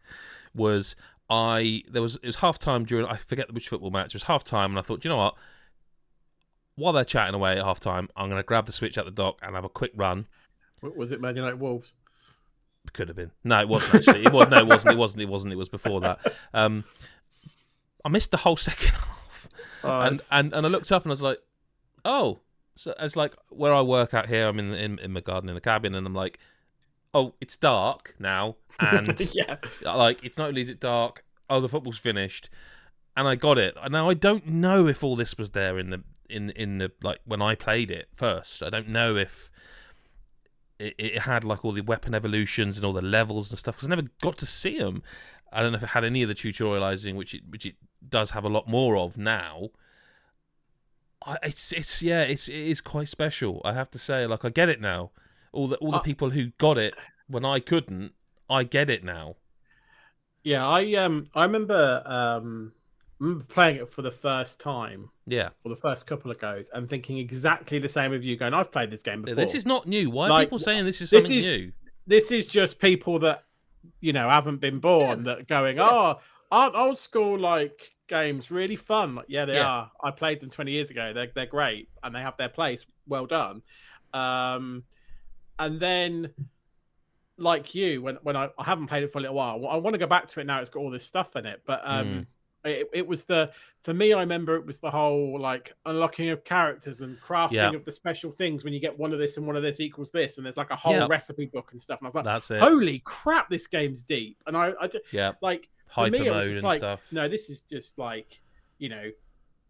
Was I there was it was half time during I forget which football match. It was half time, and I thought, you know what? While they're chatting away at half time, I'm going to grab the switch at the dock and have a quick run. Was it Man United Wolves? Could have been. No, it wasn't actually. It was no, it wasn't. It wasn't. It wasn't. It was before that. Um, I missed the whole second half, Oh, and it's- and and I looked up and I was like, oh, so it's like where I work out here. I'm in in, in my garden in the cabin, and I'm like, oh, it's dark now, and yeah, like it's not only is it dark. Oh, the football's finished, and I got it. Now I don't know if all this was there in the in in the like when I played it first. I don't know if it, it had like all the weapon evolutions and all the levels and stuff because I never got to see them. I don't know if it had any of the tutorializing, which it which it does have a lot more of now. I, it's it's yeah, it's it is quite special. I have to say, like I get it now. All the all the Uh, people who got it when I couldn't, I get it now. yeah. I um, I remember um, I remember playing it for the first time, Yeah. or the first couple of goes, and thinking exactly the same of you. Going, I've played this game before. This is not new. Why are people saying this is this is- new? this is just people that you know haven't been born that are going oh aren't old school like games really fun like yeah they Yeah. are i played them 20 years ago they're, they're great and they have their place well done um and then like you when when I, I haven't played it for a little while i want to go back to it now it's got all this stuff in it but um Mm. it, it was the for me i remember it was the whole like unlocking of characters and crafting Yeah. of the special things when you get one of this and one of this equals this and there's like a whole Yeah. recipe book and stuff and i was like That's it. holy crap this game's deep and i, I Yeah. like for Hyper me it was mode and like stuff. no this is just like you know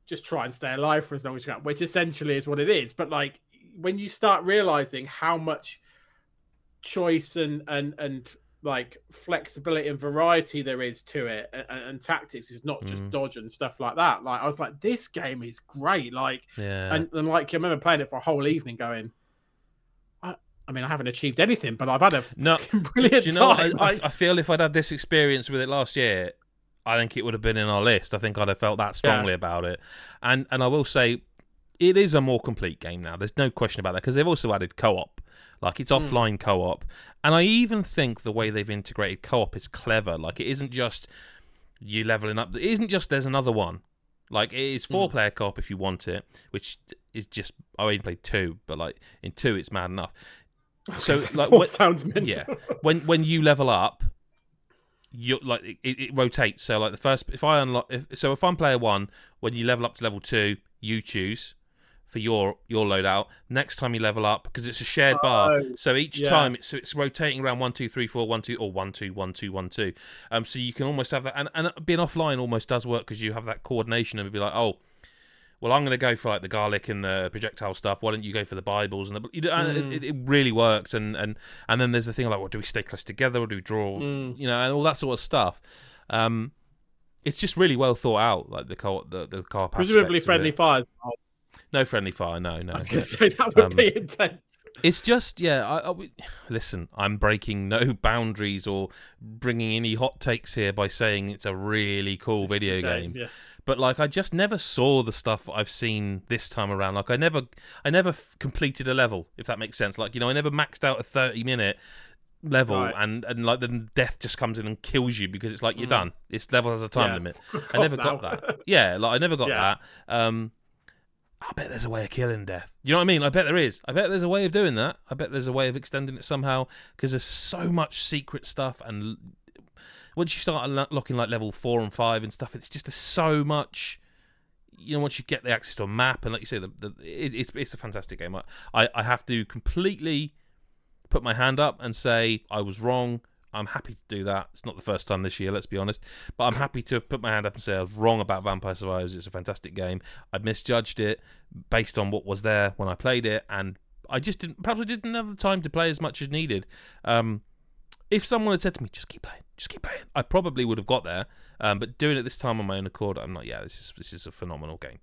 just try and stay alive for as long as you can which essentially is what it is but like when you start realizing how much choice and and and like flexibility and variety there is to it and, and tactics is not just Mm. dodge and stuff like that like i was like this game is great like Yeah. and, and like I remember playing it for a whole evening going I, I mean I haven't achieved anything but I've had a no, brilliant do you know time I, I- I feel if I'd had this experience with it last year, I think it would have been in our list. I think I'd have felt that strongly about it. And and I will say, it is a more complete game now. There's no question about that because they've also added co-op. Like it's Mm. offline co-op, and I even think the way they've integrated co-op is clever. Like it isn't just you leveling up. It isn't just there's another one. Like it is four player co-op if you want it, which is just I only played two, but like in two it's mad enough. So like what, sounds mental. yeah. when when you level up, you like it, it rotates. So like the first, if I unlock, if, so if I'm player one, when you level up to level two, you choose for your your loadout. Next time you level up, because it's a shared bar, Oh, so each yeah. time it's it's rotating around one two three four one two or one two one two one two. Um, so you can almost have that, and and being offline almost does work because you have that coordination and we'd be like, oh. Well, I'm going to go for like the garlic and the projectile stuff. Why don't you go for the Bibles and the? You know, Mm. it, it really works. And and and then there's the thing like, well, do we stay close together or do we draw? Mm. You know, and all that sort of stuff. Um, it's just really well thought out, like the co the the co-op. presumably friendly fires No friendly fire. No, no. I was gonna say that would Um, be intense It's just yeah. I, I, we- listen, I'm breaking no boundaries or bringing any hot takes here by saying it's a really cool video game. yeah But like, I just never saw the stuff I've seen this time around. Like, I never, I never f- completed a level, if that makes sense. Like, you know, I never maxed out a 30 minute level, Right. and and like then death just comes in and kills you because it's like you're Mm. done. This level has a time Yeah. limit. I never got that. Yeah, like I never got Yeah. that. Um, I bet there's a way of killing death. You know what I mean? I bet there is. I bet there's a way of doing that. I bet there's a way of extending it somehow because there's so much secret stuff and once you start unlocking like level four and five and stuff, it's just there's so much. You know, once you get the access to a map and like you say, the, the it, it's it's a fantastic game. I I have to completely put my hand up and say I was wrong. I'm happy to do that. It's not the first time this year, let's be honest. But I'm happy to put my hand up and say I was wrong about Vampire Survivors. It's a fantastic game. I misjudged it based on what was there when I played it, and I just didn't. Perhaps I didn't have the time to play as much as needed. Um, if someone had said to me, "Just keep playing, just keep playing," I probably would have got there. Um, but doing it this time on my own accord, I'm not. Yeah, this is this is a phenomenal game.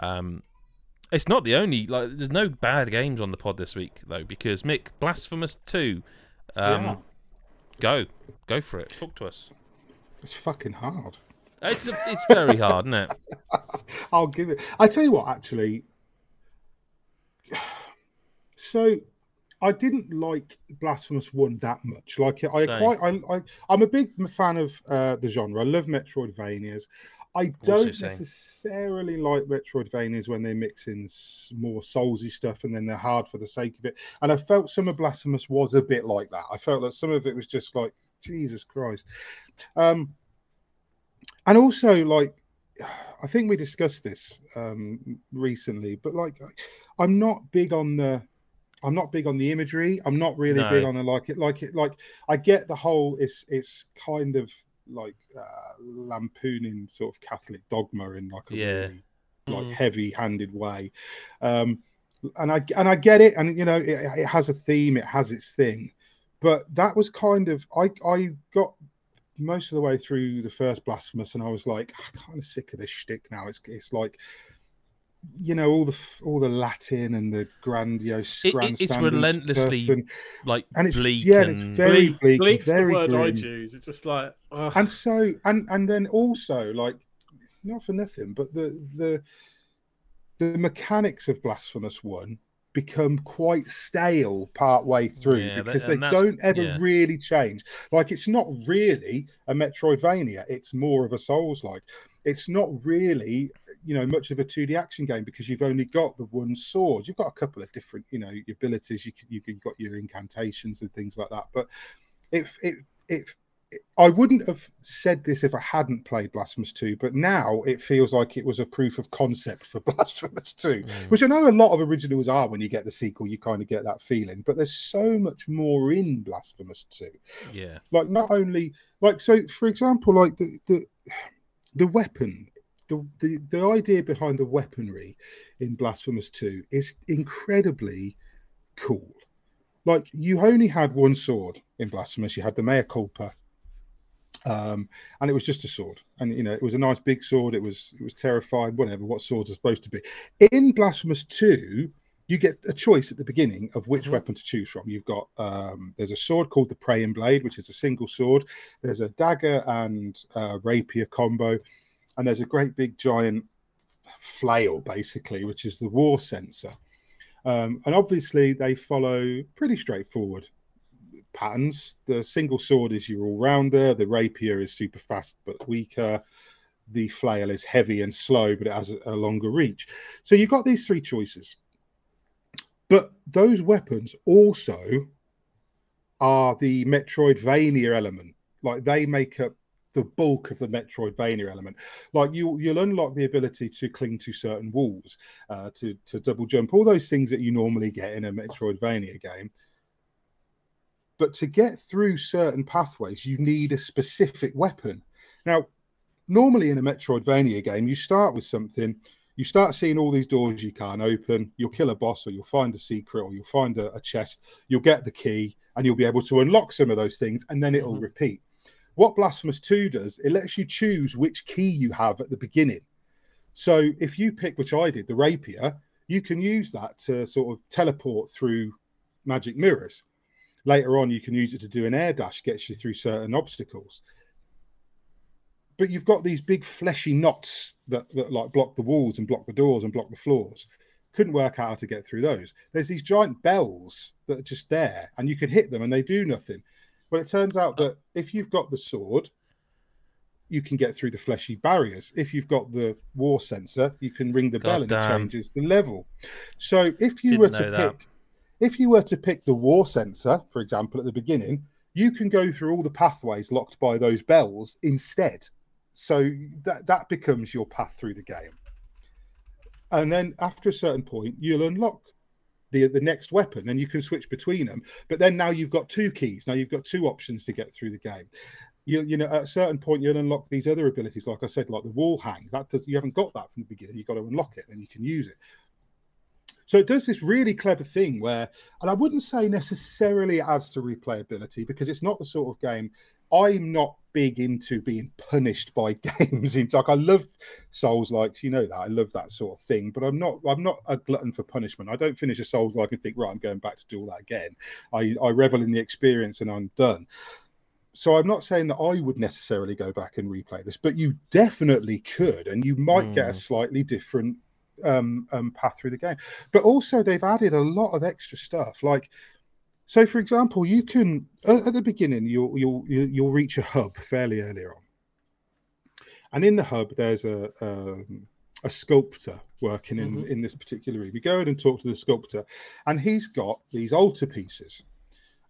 Um, it's not the only like. There's no bad games on the pod this week though, because Mick Blasphemous Two. Um, Yeah. Go, go for it. Talk to us. It's fucking hard. It's a, it's very hard, isn't it? I'll give it. I tell you what, actually. So, I didn't like Blasphemous One that much. Like, I Same. quite, I, I, I'm a big fan of uh, the genre. I love Metroidvanias. I don't necessarily like Metroidvanias when they mix in more soulsy stuff and then they're hard for the sake of it. And I felt some of Blasphemous was a bit like that. I felt that some of it was just like Jesus Christ. Um, and also like I think we discussed this um, recently, but like I'm not big on the I'm not big on the imagery. I'm not really No. big on the like it like it like I get the whole it's it's kind of like uh, lampooning sort of Catholic dogma in like a Yeah. really like Mm. heavy-handed way. Um, and I and I get it, and you know it, it has a theme, it has its thing, but that was kind of I I got most of the way through the first blasphemous, and I was like, I'm kind of sick of this shtick now. It's it's like you know all the all the Latin and the grandiose It- it- it's relentlessly and, Like and it's bleak yeah, and and it's very Bleak, bleak, bleak's very the word I grim choose. It's just like, ugh. and so and and then also like not for nothing but the the the mechanics of blasphemous one become quite stale part way through Yeah, because they don't ever yeah. really change like it's not really a metroidvania it's more of a souls like it's not really you know much of a 2d action game because you've only got the one sword you've got a couple of different you know abilities you can, you can got your incantations and things like that but it it it I wouldn't have said this if I hadn't played Blasphemous 2, but now it feels like it was a proof of concept for Blasphemous 2, Mm. which I know a lot of originals are when you get the sequel, you kind of get that feeling, but there's so much more in Blasphemous 2. yeah, Like, not only, like, so for example, like the, the, the weapon, the, the, the idea behind the weaponry in Blasphemous 2 is incredibly cool. Like, you only had one sword in Blasphemous, you had the Mea Culpa um, and it was just a sword. And you know, it was a nice big sword. It was it was terrifying. Whatever, what swords are supposed to be. In Blasphemous Two, you get a choice at the beginning of which Mhm. weapon to choose from. You've got um, there's a sword called the Praying Blade, which is a single sword. There's a dagger and uh, rapier combo, and there's a great big giant flail, basically, which is the War Censer. Um, and obviously, they follow pretty straightforward patterns. The single sword is your all rounder, the rapier is super fast but weaker, the flail is heavy and slow, but it has a, a longer reach. So you've got these three choices. But those weapons also are the Metroidvania element. Like they make up the bulk of the Metroidvania element. Like you, you'll unlock the ability to cling to certain walls, uh, to to double jump, all those things that you normally get in a Metroidvania game. But to get through certain pathways, you need a specific weapon. Now, normally in a Metroidvania game, you start with something, you start seeing all these doors you can't open, you'll kill a boss, or you'll find a secret, or you'll find a, a chest, you'll get the key, and you'll be able to unlock some of those things, and then it'll Mhm. repeat. What Blasphemous 2 does, it lets you choose which key you have at the beginning. So if you pick, which I did, the rapier, you can use that to sort of teleport through magic mirrors. Later on, you can use it to do an air dash, gets you through certain obstacles. But you've got these big fleshy knots that, that like block the walls and block the doors and block the floors. Couldn't work out how to get through those. There's these giant bells that are just there, and you can hit them and they do nothing. Well, it turns out that if you've got the sword, you can get through the fleshy barriers. If you've got the war censer, you can ring the bell and it changes the level. So if you Didn't were to that. pick, if you were to pick the war censer, for example, at the beginning, you can go through all the pathways locked by those bells instead. So that that becomes your path through the game. And then after a certain point, you'll unlock the the next weapon, then you can switch between them. But then now you've got two keys. Now you've got two options to get through the game. You, you know, at a certain point, you'll unlock these other abilities, like I said, like the wall hang. That does you haven't got that from the beginning. You've got to unlock it, and you can use it. So it does this really clever thing where, and I wouldn't say necessarily adds to replayability because it's not the sort of game I'm not big into being punished by games. In like I love Souls likes, you know that I love that sort of thing, but I'm not I'm not a glutton for punishment. I don't finish a Souls like and think right, I'm going back to do all that again. I I revel in the experience and I'm done. So I'm not saying that I would necessarily go back and replay this, but you definitely could, and you might mm. get a slightly different um, um, path through the game. But also, they've added a lot of extra stuff. Like, so for example, you can at the beginning you'll you'll you'll reach a hub fairly early on, and in the hub there's a um, a sculptor working in mm-hmm. in this particular room. You go in and talk to the sculptor, and he's got these altar pieces,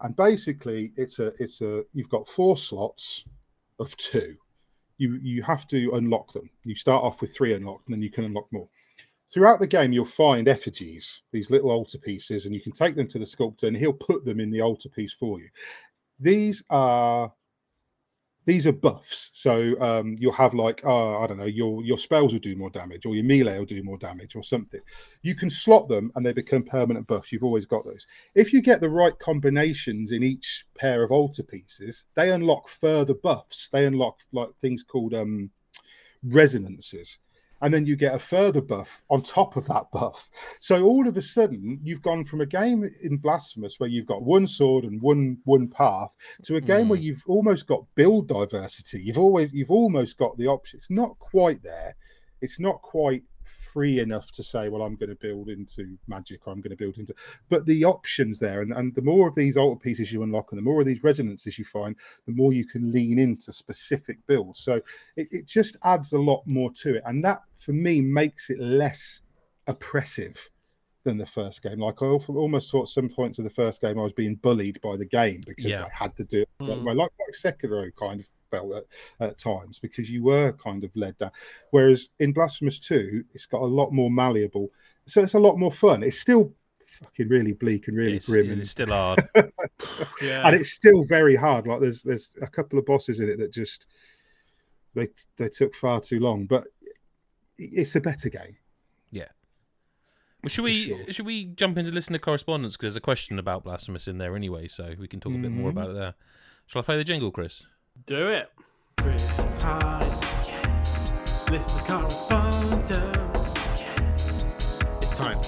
and basically it's a it's a you've got four slots of two. You you have to unlock them. You start off with three unlocked, and then you can unlock more throughout the game you'll find effigies these little altar pieces and you can take them to the sculptor and he'll put them in the altar piece for you. These are these are buffs. So um, you'll have like uh, i don't know your your spells will do more damage or your melee will do more damage or something. You can slot them and they become permanent buffs. You've always got those. If you get the right combinations in each pair of altar pieces they unlock further buffs. They unlock like things called um resonances and then you get a further buff on top of that buff. So all of a sudden, you've gone from a game in Blasphemous where you've got one sword and one one path to a game mm. where you've almost got build diversity. You've always you've almost got the option. It's not quite there. It's not quite free enough to say, well, I'm going to build into magic or I'm going to build into. But the options there, and, and the more of these altar pieces you unlock and the more of these resonances you find, the more you can lean into specific builds. So it, it just adds a lot more to it. And that, for me, makes it less oppressive than the first game. Like I almost thought some points of the first game I was being bullied by the game because yeah. I had to do it. Mm. Like, like Sekiro kind of felt at, at, times because you were kind of led down. Whereas in Blasphemous 2, it's got a lot more malleable. So it's a lot more fun. It's still fucking really bleak and really it's, grim. And it's still hard. yeah. And it's still very hard. Like there's there's a couple of bosses in it that just they they took far too long. But it's a better game. Yeah. Well, should we sure. should we jump into listener correspondence because there's a question about blasphemous in there anyway, so we can talk mm-hmm. a bit more mm-hmm. about it there. Shall I play the jingle, Chris? Do it. Chris Hyde. Listener correspondence. It's time.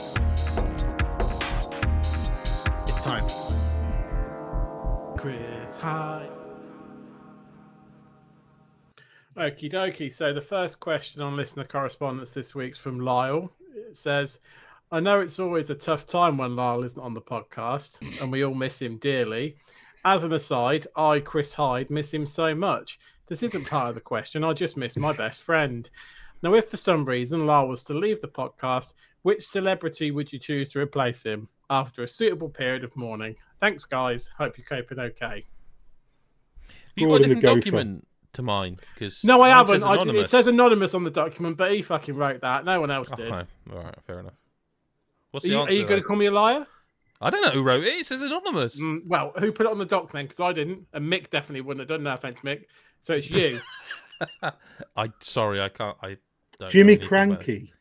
It's time. Chris Hyde. Okie dokie. So the first question on listener correspondence this week's from Lyle. It says, I know it's always a tough time when Lyle isn't on the podcast, and we all miss him dearly. As an aside, I, Chris Hyde, miss him so much. This isn't part of the question. I just miss my best friend. Now, if for some reason Lyle was to leave the podcast, which celebrity would you choose to replace him after a suitable period of mourning? Thanks, guys. Hope you're coping okay. Have you got a different document to mine? Because no, I haven't. I, it says anonymous on the document, but he fucking wrote that. No one else oh, did. Okay. All right, fair enough. What's the are you, answer? Are you going to call me a liar? I don't know who wrote it. It says anonymous. Mm, well, who put it on the doc then? Because I didn't, and Mick definitely wouldn't have done. No offense, Mick. So it's you. I sorry, I can't. I don't Jimmy Cranky.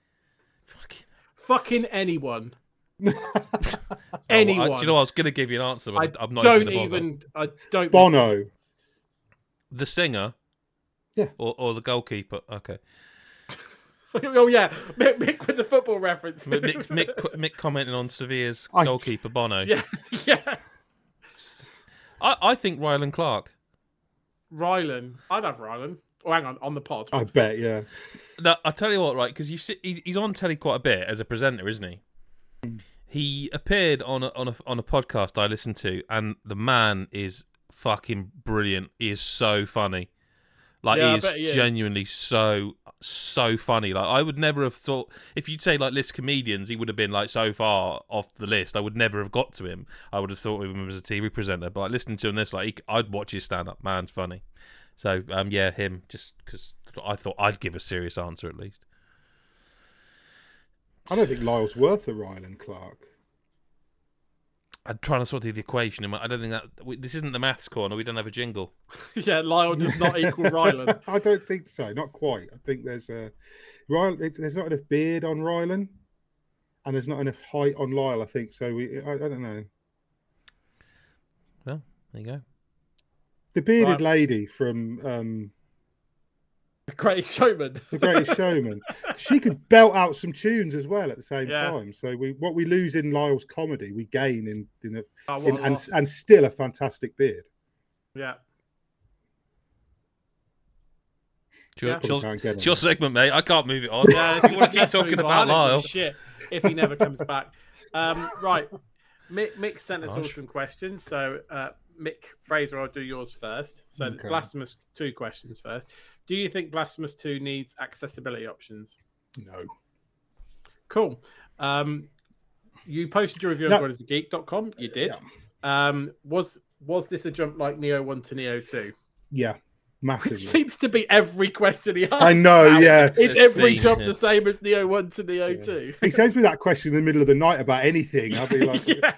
Fucking, fucking anyone. anyone. Oh, I, do you know I was going to give you an answer, but I am not don't even, even. I don't. Bono. The singer. Yeah. Or, or the goalkeeper. Okay. oh yeah, Mick, Mick, with the football reference. Mick, Mick, Mick, commenting on Sevilla's I... goalkeeper Bono. Yeah, yeah. I, I think Rylan Clark. Rylan, I'd have Rylan. Oh, hang on, on the pod. I bet, yeah. No, I tell you what, right? Because you see, he's, he's on telly quite a bit as a presenter, isn't he? He appeared on a, on a on a podcast I listened to, and the man is fucking brilliant. He is so funny. Like yeah, he is genuinely so so funny. Like I would never have thought if you'd say like list comedians, he would have been like so far off the list. I would never have got to him. I would have thought of him as a TV presenter. But like listening to him this, like he, I'd watch his stand up. Man's funny. So um yeah, him just because I thought I'd give a serious answer at least. I don't think Lyle's worth a Rylan Clark. I'm trying to sort of the equation. I don't think that we, this isn't the maths corner. We don't have a jingle. yeah, Lyle does not equal Rylan. I don't think so. Not quite. I think there's a Rylan. There's not enough beard on Rylan, and there's not enough height on Lyle. I think so. We. I, I don't know. Well, there you go. The bearded Right. lady from um, Greatest showman. The Greatest Showman. She could belt out some tunes as well at the same Yeah. time. So we what we lose in Lyle's comedy, we gain in in, a, Oh, in and and still a fantastic beard. yeah. It's your, Yeah. it's your- Probably can't get it's your segment, mate. I can't move it on. Yeah, I want to keep talking about on. I don't give a Lyle. Shit, if he never comes back. Um, right, Mick, Mick sent us all some questions. So, uh, Mick Fraser, I'll do yours first. So, Okay. Blasphemous two questions first. Do you think Blasphemous 2 needs accessibility options? No. Cool. Um, you posted your review no. on geek.com. You uh, did. Yeah. Um, was was this a jump like Nioh 1 to Nioh 2? Yeah. Massively. It seems to be every question he asks. I know, now. yeah. Is every jump yeah. the same as Nioh 1 to Nioh yeah. 2? he sends me that question in the middle of the night about anything. I'll be like, yeah.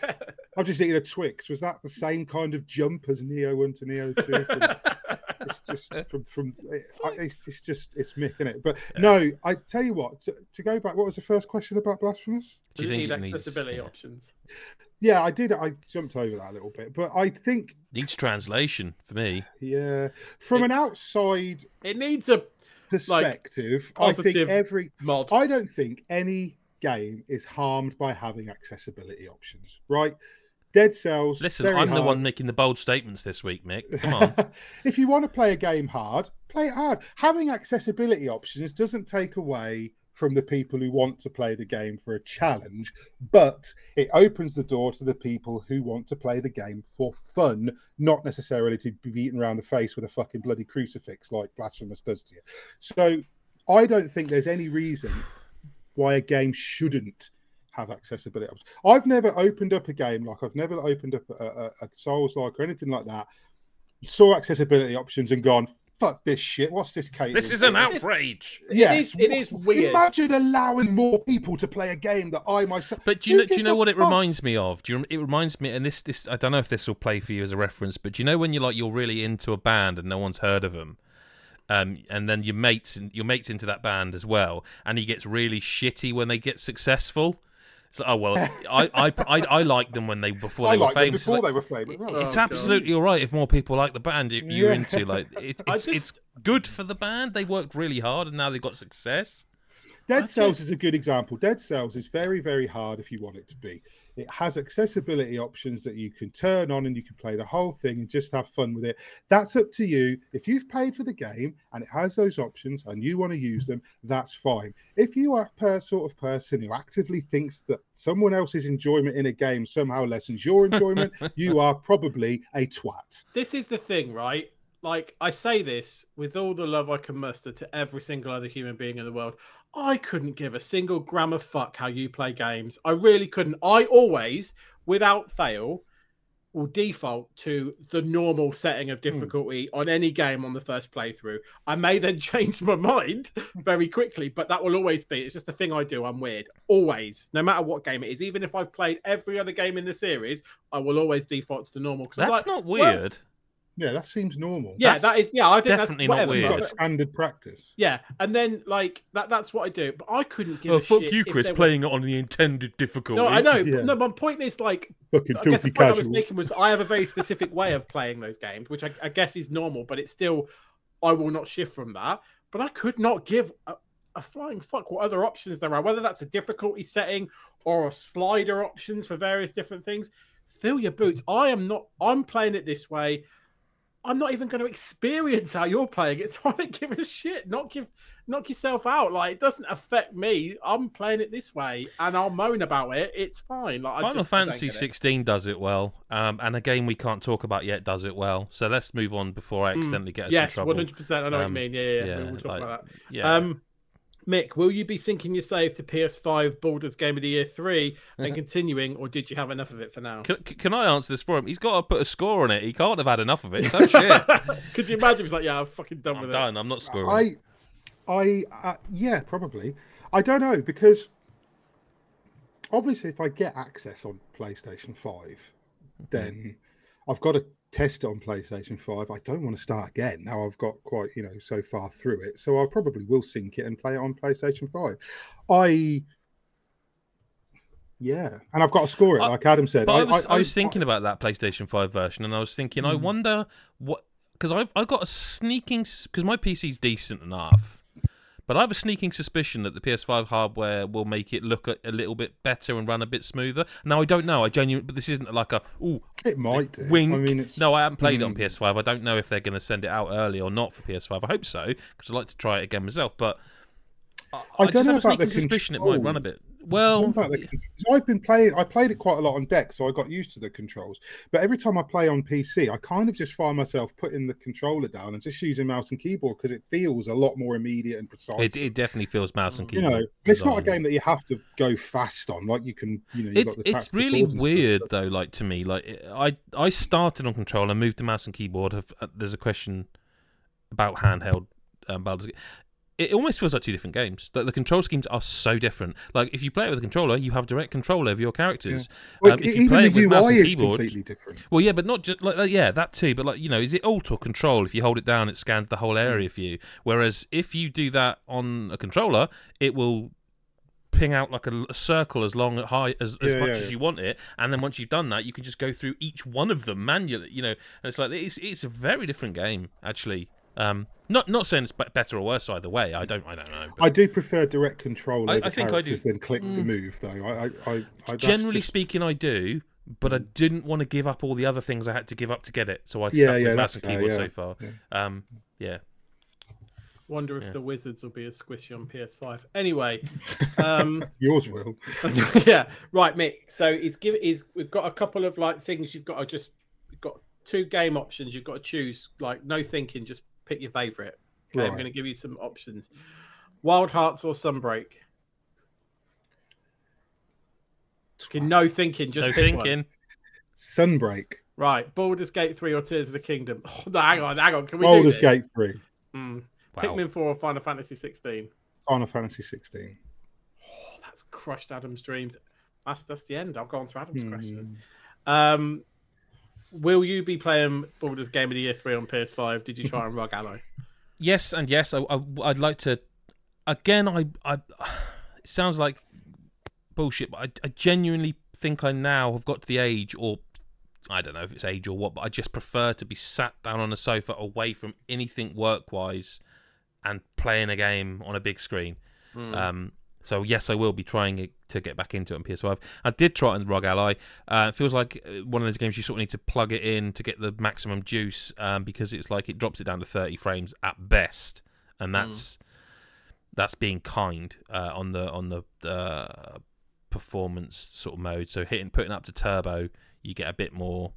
I'm just thinking of Twix. Was that the same kind of jump as Nioh 1 to Nioh 2? it's just from from it's, it's just it's Mick in it. But no, I tell you what. To, to go back, what was the first question about blasphemous? Do Does you think need it needs accessibility yeah. options? Yeah, I did. I jumped over that a little bit, but I think needs translation for me? yeah, from It- an outside It needs a perspective, I think every mod. I don't think any game is harmed by having accessibility options, right? Dead Cells. Listen, I'm the one making the bold statements this week, Mick. Come on. if you want to play a game hard, play it hard. Having accessibility options doesn't take away from the people who want to play the game for a challenge, but it opens the door to the people who want to play the game for fun, not necessarily to be beaten around the face with a fucking bloody crucifix like Blasphemous does to you. So I don't think there's any reason why a game shouldn't have accessibility options. I've never opened up a game like I've never opened up a, a, a Souls like or anything like that. Saw accessibility options and gone, fuck this shit. What's this case? this is an outrage. Yes, It is- it is weird. Imagine allowing more people to play a game that I myself. But do you Who know? Do you know a what it reminds me of? Do you? It reminds me, and this, this, I don't know if this will play for you as a reference, but do you know when you're like you're really into a band and no one's heard of them, um, and then your mates, your mates into that band as well, and he gets really shitty when they get successful. It's like, oh well, I, I, I, I liked them when they before I they were liked them famous. It's before like, they were famous. it- Oh, it's God. absolutely all right if more people like the band you- you're Yeah. into. Like it, it's just- it's good for the band. They worked really hard and now they've got success. Dead I Cells just- is a good example. Dead Cells is very, very hard if you want it to be. It has accessibility options that you can turn on and you can play the whole thing and just have fun with it. That's up to you. If you've paid for the game and it has those options and you want to use them, that's fine. If you are a sort of person who actively thinks that someone else's enjoyment in a game somehow lessens your enjoyment, you are probably a twat. This is the thing, right? Like I say this with all the love I can muster to every single other human being in the world. I couldn't give a single gram of fuck how you play games. I really couldn't. I always, without fail, will default to the normal setting of hmm. difficulty on any game on the first playthrough. I may then change my mind very quickly, but that will always be. It's just a thing I do. I'm weird. Always, no matter what game it is, even if I've played every other game in the series, I will always default to the normal. That's like, not well, weird. Yeah, that seems normal. yeah, That's that is. Yeah, I think definitely that's not weird. Like standard practice. Yeah, and then like that. That's what I do. But I couldn't give. Oh a fuck shit you, if Chris, there were- playing it on the intended difficulty. No, I know. Yeah. But no, my point is like Fucking I guess the filthy point I was making was I have a very specific way of playing those games, which I, I guess is normal, but it's still I will not shift from that. But I could not give a, a flying fuck what other options there are, whether that's a difficulty setting or a slider options for various different things. Fill your boots. I am not. I'm playing it this way. I'm not even going to experience how you're playing it, so I don't give a shit. Knock your, knock yourself out. Like it doesn't affect me. I'm playing it this way, and I'll moan about it. It's fine. Like Final just, Fantasy 16 does it well, um, and a game we can't talk about yet does it well. So let's move on before I Mm. accidentally get us Yes, in trouble. hundred percent. I know what Um, you mean. Yeah, yeah. yeah. yeah, we'll talk like- about that. Yeah, Um, Mick, will you be syncing your save to PS5 Baldur's Game of the Year three and continuing, or did you have enough of it for now? can, can I answer this for him? He's got to put a score on it. He can't have had enough of it. So shit. Could you imagine? He's like, yeah, I'm fucking done I'm with done. I'm not scoring. I, I, uh, yeah, probably. I don't know because obviously, if I get access on PlayStation Five, then I've got to test it on PlayStation 5. I don't want to start again. Now I've got quite, you know, so far through it. So I probably will sync it and play it on PlayStation 5. I yeah, and I've got to score it, I- like Adam said. But I, was, I, was thinking about that PlayStation 5 version, and I was thinking, I Mm. wonder what. Because I, I got a sneaking. Because my PC's decent enough. But I have a sneaking suspicion that the PS5 hardware will make it look a, a little bit better and run a bit smoother. Now, I don't know. I genuinely. But this isn't like a. Ooh, it might do. wink. I mean, it's No, I haven't played it on Mm. PS5. I don't know if they're going to send it out early or not for PS5. I hope so, because I'd like to try it again myself. But I, I I don't just know have a about the sneaking suspicion it might run a bit. Well, about the controls? So I've been playing. I played it quite a lot on deck, so I got used to the controls. But every time I play on PC, I kind of just find myself putting the controller down and just using mouse and keyboard because it feels a lot more immediate and precise. it, it definitely feels mouse and keyboard. you know, it's not a game that you have to go fast on. Like you can, you know, the it's really weird though. Like to me, like I I started on controller, moved to mouse and keyboard. Have, uh, there's a question about handheld um, Baldur's Gate. It almost feels like two different games. Like the control schemes are so different. Like if you play it with a controller, you have direct control over your characters. Well, um, if you even play the it with mouse UI and is keyboard- completely different. Well, yeah, but not just like yeah, that too. But like you know, is it alt or control? If you hold it down, it scans the whole area for you. Whereas if you do that on a controller, it will ping out like a, a circle as long as high as, as Yeah, much yeah, as yeah. you want it, and then once you've done that, you can just go through each one of them manually. You know, and it's like it's it's a very different game actually. Um, not not saying it's better or worse either way. I don't I don't know. but I do prefer direct control I- over I think I do. characters than click to Mm. move, though. I, I, I, I generally just- speaking, I do. But I didn't want to give up all the other things I had to give up to get it, so I Yeah, stuck yeah, with mouse that's and fair, keyboard yeah, so far. yeah. Um, yeah. Wonder if Yeah. the Wizards will be as squishy on PS5. Anyway, um, yours will. yeah, right, Mick. So it's give is we've got a couple of like things you've got to just got two game options you've got to choose. Like no thinking, just pick your favorite. Okay, I'm going to give you some options: Wild Hearts or Sunbreak. Okay, no thinking, just no pick one. thinking. Sunbreak. Right, Baldur's Gate three or Tears of the Kingdom. Oh, no, hang on, hang on. Can we Baldur's do? Gate 3. Mm. Wow. Pikmin four or Final Fantasy sixteen. Final Fantasy 16. Oh, that's crushed Adam's dreams. That's that's the end. I'll go on to Adam's Hmm. questions. Um, will you be playing Baldur's Game of the Year three on PS5? Did you try on ROG Ally? Yes, and yes, I, I, would like to. Again, I, I. It sounds like bullshit, but I, I genuinely think I now have got to the age, or I don't know if it's age or what, but I just prefer to be sat down on a sofa away from anything work-wise and playing a game on a big screen. Hmm. Um, so yes, I will be trying it to get back into it on PS5. I did try it on ROG Ally. Uh, it feels like uh, one of those games you sort of need to plug it in to get the maximum juice um, because it's like it drops it down to 30 frames at best, and that's that's being kind uh, on the on the uh, performance sort of mode. So hitting putting up to turbo, you get a bit more.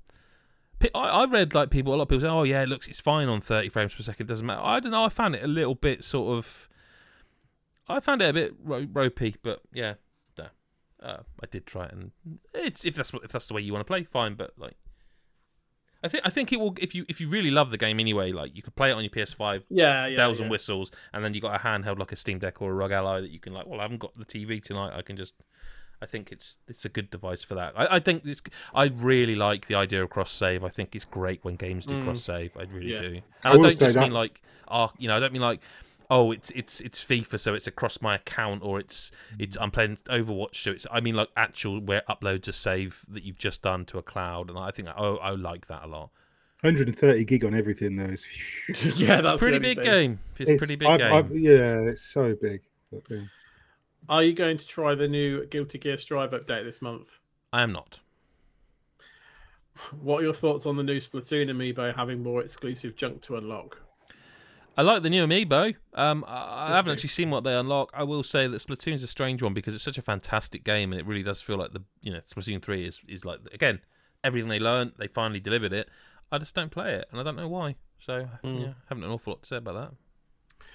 I, I read like people, a lot of people say, "Oh yeah, it looks it's fine on 30 frames per second. Doesn't matter." I don't know. I found it a little bit sort of. I found it a bit ro- ropey, but yeah, no. Uh, I did try it, and it's if that's if that's the way you want to play, fine. But like, I think I think it will if you if you really love the game anyway, like you could play it on your PS5, yeah, yeah, bells yeah. and whistles, and then you got a handheld like a Steam Deck or a ROG Ally that you can like. Well, I haven't got the TV tonight. I can just. I think it's it's a good device for that. I, I think this. I really like the idea of cross save. I think it's great when games do Mm. cross save. I really Yeah. do. And I I, don't just that- mean like, oh, you know, I don't mean like, oh, it's it's it's FIFA, so it's across my account, or it's it's I'm playing Overwatch, so it's. I mean like actual where it uploads a save that you've just done to a cloud, and I think oh, I like that a lot. 130 gig on everything, though. Is, yeah, It's that's a pretty big thing. game. It's, a pretty big I've- game. I've- yeah, it's so big. Yeah. Are you going to try the new Guilty Gear Strive update this month? I am not. What are your thoughts on the new Splatoon amiibo having more exclusive junk to unlock? I like the new amiibo. Um, I, I haven't actually seen what they unlock. I will say that Splatoon's a strange one because it's such a fantastic game, and it really does feel like the you know Splatoon three is is like again everything they learned, they finally delivered it. I just don't play it, and I don't know why. So Mm. yeah, haven't an awful lot to say about that.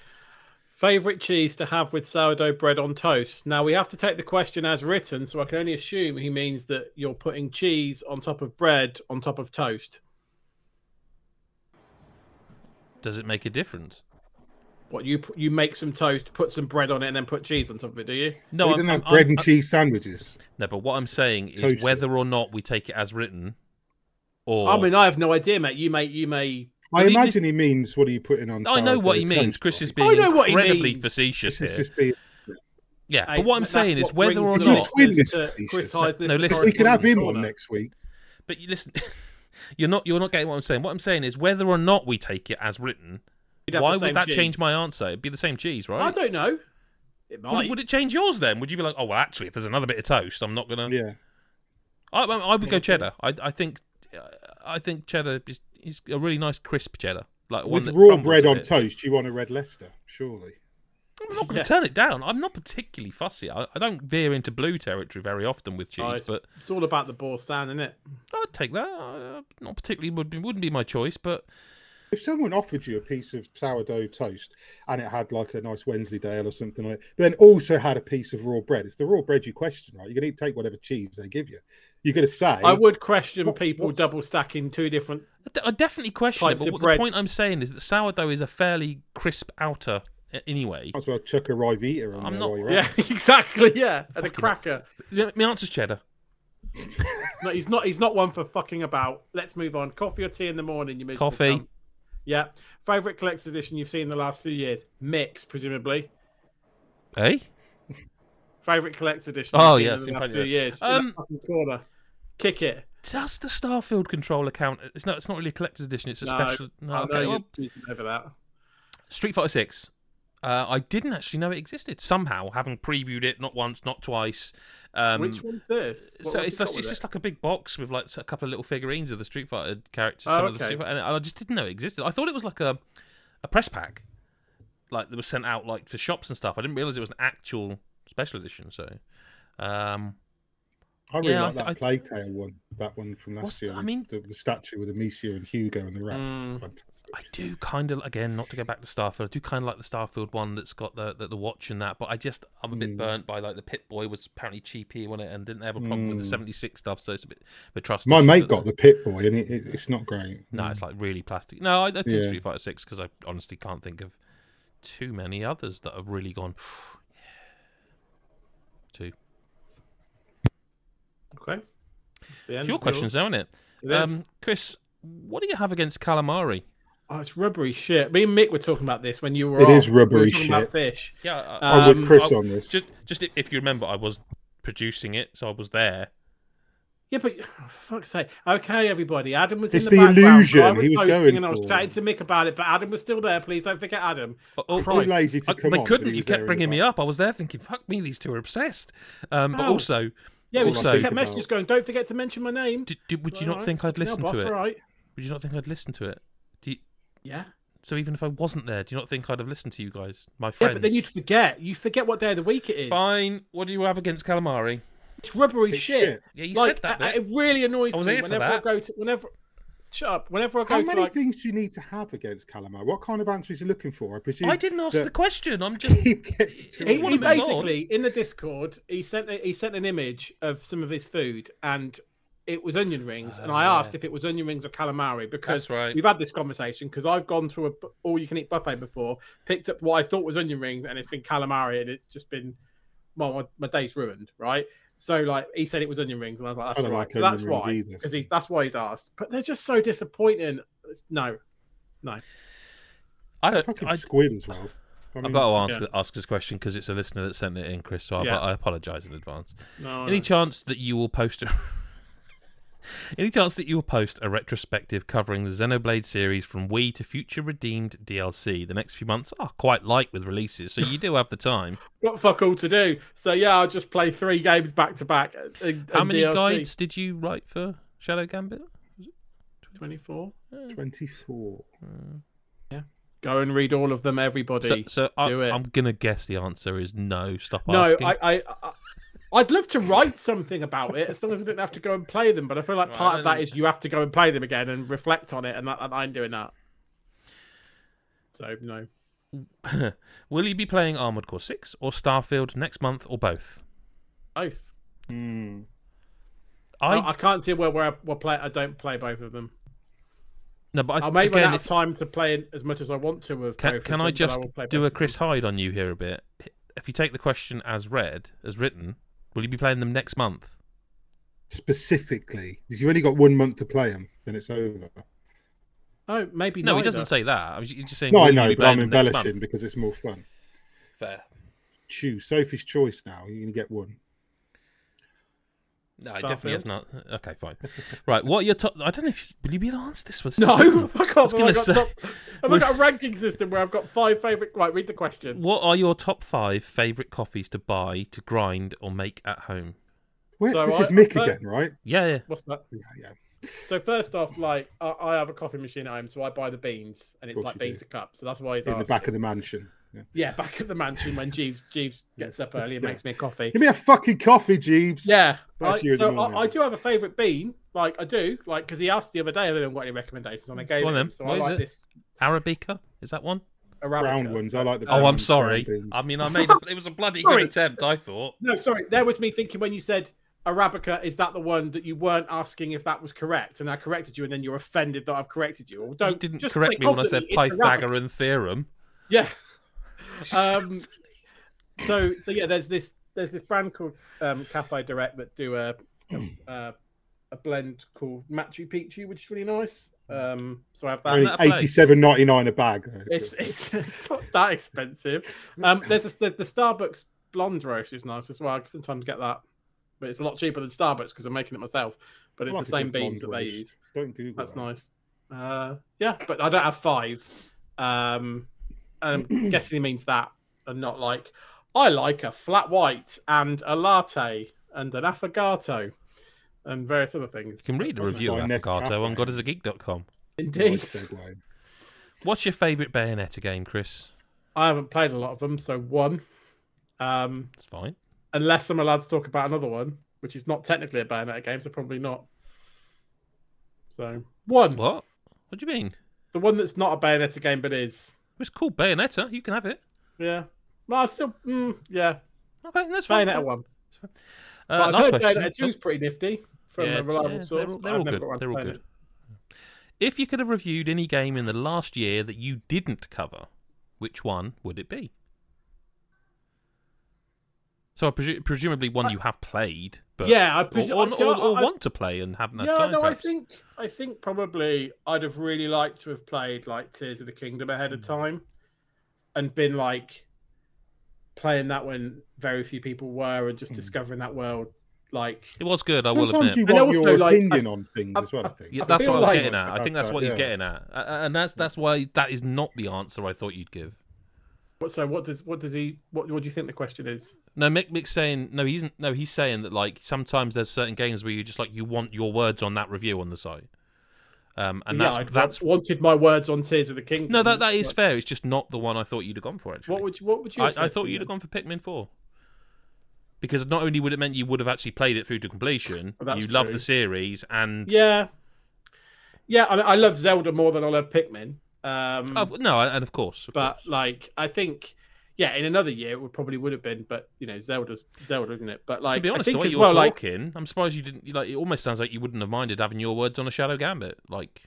Favorite cheese to have with sourdough bread on toast? Now we have to take the question as written, so I can only assume he means that you're putting cheese on top of bread on top of toast. Does it make a difference? What you you make some toast, put some bread on it, and then put cheese on top of it? Do you? No, we I'm, didn't I'm- have bread I'm- and cheese sandwiches. No, but what I'm saying is Toast it. whether or not we take it as written, Or I mean, I have no idea, mate. You may, you may. I Well, even imagine he means what are you putting on? I know what he means. Chris is being I know what he incredibly means. facetious This is here. just being. Yeah, Hey, but what I'm saying is whether or not- not. Twin listeners this to facetious. Chris No, listen- of We can have him on next week. But you listen, you're not you're not getting what I'm saying. What I'm saying is whether or not we take it as written, why would that cheese. change my answer? It'd be the same cheese, right? I don't know. It might. Would, would it change yours then? Would you be like, oh well, actually, if there's another bit of toast, I'm not gonna. Yeah. I, I I would go cheddar. I I think I think cheddar is, is a really nice crisp cheddar, like With raw bread on toast, you want a red Leicester, surely. I'm not going to Yeah. turn it down. I'm not particularly fussy. I, I don't veer into blue territory very often with cheese, Oh, it's- but It's all about the Boursin, isn't it? I'd take that. Uh, not particularly would be, wouldn't be my choice, but If someone offered you a piece of sourdough toast and it had like a nice Wensleydale or something like that, then also had a piece of raw bread, it's the raw bread you question, right? You're going to take whatever cheese they give you. You're going to say, I would question what's- people what's- double stacking two different. I definitely question it. But what the point I'm saying is that sourdough is a fairly crisp outer a- anyway. might as well chuck a Ryvita on I'm there not- while you're Yeah, at exactly. Yeah, and a Fucking- cracker. Yeah, My answer's cheddar. No, he's not. He's not one for fucking about. Let's move on. Coffee or tea in the morning? You miserable Coffee. cunt. Yeah. Favorite collector's edition you've seen in the last few years? Mix, presumably. Eh? Favorite collector's edition. Oh, you've yeah, seen seen in the last few years. that. In Um, that corner. Kick it. Does the Starfield controller count? It's not. It's not really a collector's edition. It's a No, special. No, okay. you're Well, over that. Street Fighter Six. Uh, I didn't actually know it existed. Somehow, having previewed it not once, not twice. Um, Which one's this? What- so it's just, it's it? just like a big box with like a couple of little figurines of the Street Fighter characters. Oh, some of the okay. Street Fighter, and I just didn't know it existed. I thought it was like a a press pack, like that was sent out like for shops and stuff. I didn't realize it was an actual special edition. So, um, I really Yeah, I like th- that I Plague Tale one, that one from last the- year. I mean- the, the statue with Amicia and Hugo and the rat. Mm. Fantastic. I do kind of again not to go back to Starfield. I do kind of like the Starfield one that's got the the, the watch and that, but I just I'm a bit Mm. burnt by like the Pip-Boy was apparently cheapy on it and didn't have a problem with the Mm. 76 stuff, so it's a bit a trust. My mate got the Pip-Boy, and it, it, it's not great. No, it's like really plastic. No, I, I think Yeah. Street Fighter Six because I honestly can't think of too many others that have really gone. Two. Okay. That's the end It's your questions, though, isn't it? It is. Um, Chris, what do you have against calamari? Oh, it's rubbery shit. Me and Mick were talking about this when you were It off. is We were rubbery talking about shit. fish. Yeah, I would Um, Chris I- on this. just just if you remember, I was producing it, so I was there. Yeah, but for fuck's sake. Okay, everybody. Adam was It's in the, the background. illusion I was he was going and I was chatting to Mick about it, but Adam was still there. Please don't forget Adam. Oh, oh, Too lazy to I- come they on, couldn't. You kept bringing me up. I was there thinking, "Fuck me, these two are obsessed." Um, but Oh. also, Yeah, we Also- just kept messages going. Don't forget to mention my name. d d- would you All not right. think I'd No, listen boss, to it? All right. Would you not think I'd listen to it? Do you, Yeah. so even if I wasn't there, do you not think I'd have listened to you guys, my friends? Yeah, but then you'd forget. You forget what day of the week it is. Fine. What do you have against calamari? It's rubbery It's shit. shit. Yeah, you like said that. I- bit. it really annoys I was me here for whenever I go to whenever. Shut up. Whenever I go How to many like. things do you need to have against Calamar? What kind of answer is he looking for? I presume. I didn't ask that- the question. I'm just. Keep getting to He He, he move on. basically in the Discord he sent a, he sent an image of some of his food and it was onion rings and I yeah. asked if it was onion rings or calamari because That's right. we've had this conversation because I've gone through a all you can eat buffet before, picked up what I thought was onion rings and it's been calamari and it's just been well my, my day's ruined right. So like he said it was onion rings and I was like that's I don't all right. like so that's why because he's that's why he's asked. But they're just so disappointing. No, no. I don't. Fucking I, squid as well. I I've got to ask ask this question because it's a listener that sent it in, Chris. So I, Yeah. I apologise in advance. no. Any no. chance that you will post a Any chance that you will post a retrospective covering the Xenoblade series from Wii to Future Redeemed DLC? The next few months are quite light with releases, so you do have the time. got fuck all to do. So yeah, I'll just play three games back to back. How many DLC. guides did you write for Shadow Gambit? Twenty-four. 24. Yeah, Go and read all of them, everybody. So, so I, do it. I'm gonna guess the answer is no. Stop no, asking. I, I, I, I'd love to write something about it as long as I didn't have to go and play them. But I feel like Right, part of that is you have to go and play them again and reflect on it, and, that, and I'm doing that. So no, Will you be playing Armored Core Six or Starfield next month or both? both. Hmm. I, I I can't see where where I, where play. I don't play both of them. no, but I, I may run again, out if- of time to play as much as I want to. With Can, both can them, I but just will play do a. Chris Hyde on you here a bit? If you take the question as read, as written, will you be playing them next month? specifically. If you've only got one month to play them, then it's over. Oh, maybe No, he doesn't say that. I was just saying. No, I know, but I'm embellishing because it's more fun. Fair. Choose Sophie's choice now. You're gonna get one. No, it definitely Starfield? has not. Okay, fine. right, what are your top? I don't know if you, will you be able to answer this one. No, fuck off. Have I, gonna got say- top, have I got a ranking system where I've got five favourite? Right, read the question. What are your top five favorite coffees to buy, to grind, or make at home? Where, So this I- is Mick I- again, right? Yeah, yeah. What's that? Yeah, yeah. So first off, like I, I have a coffee machine at home, so I buy the beans, and it's like beans bean do. to cup. So that's why he's In the back of the mansion. Yeah. Yeah, back at the mansion when Jeeves Jeeves gets up early and Yeah. makes me a coffee. Give me a fucking coffee, Jeeves. Yeah, That's I, you in the so. I, I do have a favourite bean. Like I do, like because he asked the other day, I didn't got any recommendations, and I gave Go on him. then. So What I like it? this Arabica is that one? Arabica. Brown ones. I like the. Oh, I'm sorry. beans. I mean, I made a, it was a bloody good attempt. I thought. No, sorry, there was me thinking when you said Arabica, is that the one that you weren't asking if that was correct, and I corrected you, and then you're offended that I've corrected you. Or don't you didn't correct me when I said confidently, Arabica. Pythagorean theorem. Yeah. Um. So so yeah, there's this there's this brand called um, Cafe Direct that do a a, a blend called Machu Picchu, which is really nice. Um. So I have that. Only that a place? eighty-seven ninety-nine a bag. though. It's, it's it's not that expensive. Um, there's a, the, the Starbucks blonde roast is nice as well. I sometimes get that, but it's a lot cheaper than Starbucks because I'm making it myself. But it's like the same beans that they roast. use. Don't Google. That's that. nice. Uh, yeah, but I don't have five. Um, and I'm guessing he means that, and not like I like a flat white and a latte and an affogato and various other things. You can read the review of Affogato on Nescafe. godisageek.com. Indeed, What's your favourite Bayonetta game, Chris? I haven't played a lot of them, so one. Um, It's fine. unless I'm allowed to talk about another one, which is not technically a Bayonetta game, so probably not. So one, What? What do you mean? the one that's not a Bayonetta game but is, It's called Bayonetta. You can have it. yeah. Well, still, mm, yeah, Okay, that's fine. Bayonetta one. Uh, I've last heard question. Bayonetta two is pretty nifty from Yeah, a reliable yeah, source. they're all- they're all good, got around to they're all good. it. If you could have reviewed any game in the last year that you didn't cover, which one would it be? So presu- presumably one you have played, but yeah, I or, presume. or, see, or, or I- want to play and haven't had yeah, time. no, perhaps. I think I think probably I'd have really liked to have played like Tears of the Kingdom ahead Hmm. of time, and been like playing that when very few people were, and just Mm. discovering that world. Like, it was good. I will Sometimes admit. you And want also, your like, opinion I- on things I- as well. I I- think. Yeah, that's feel what I was like- getting at. I think that's what he's Yeah. getting at, and that's that's why that is not the answer I thought you'd give. What- so what does what does he what what do you think the question is? No, Mick, Mick's saying no. He's no. He's saying that like sometimes there's certain games where you just like you want your words on that review on the site, um, and yeah, that's I'd that's wanted my words on Tears of the Kingdom. no that that is Like, fair. It's just not the one I thought you'd have gone for. Actually, What would you, what would you? I, I thought you'd have gone for Pikmin Four. Because not only would it meant you would have actually played it through to completion, you love the series, and Yeah, yeah. I, mean, I love Zelda more than I love Pikmin. Um, Oh, no, and of course, of but course. like I think, yeah, in another year it would probably would have been. But you know, Zelda's Zelda, isn't it? But like, to be honest, I think the way you're well, like, talking, I'm surprised you didn't. Like, it almost sounds like you wouldn't have minded having your words on a Shadow Gambit. Like,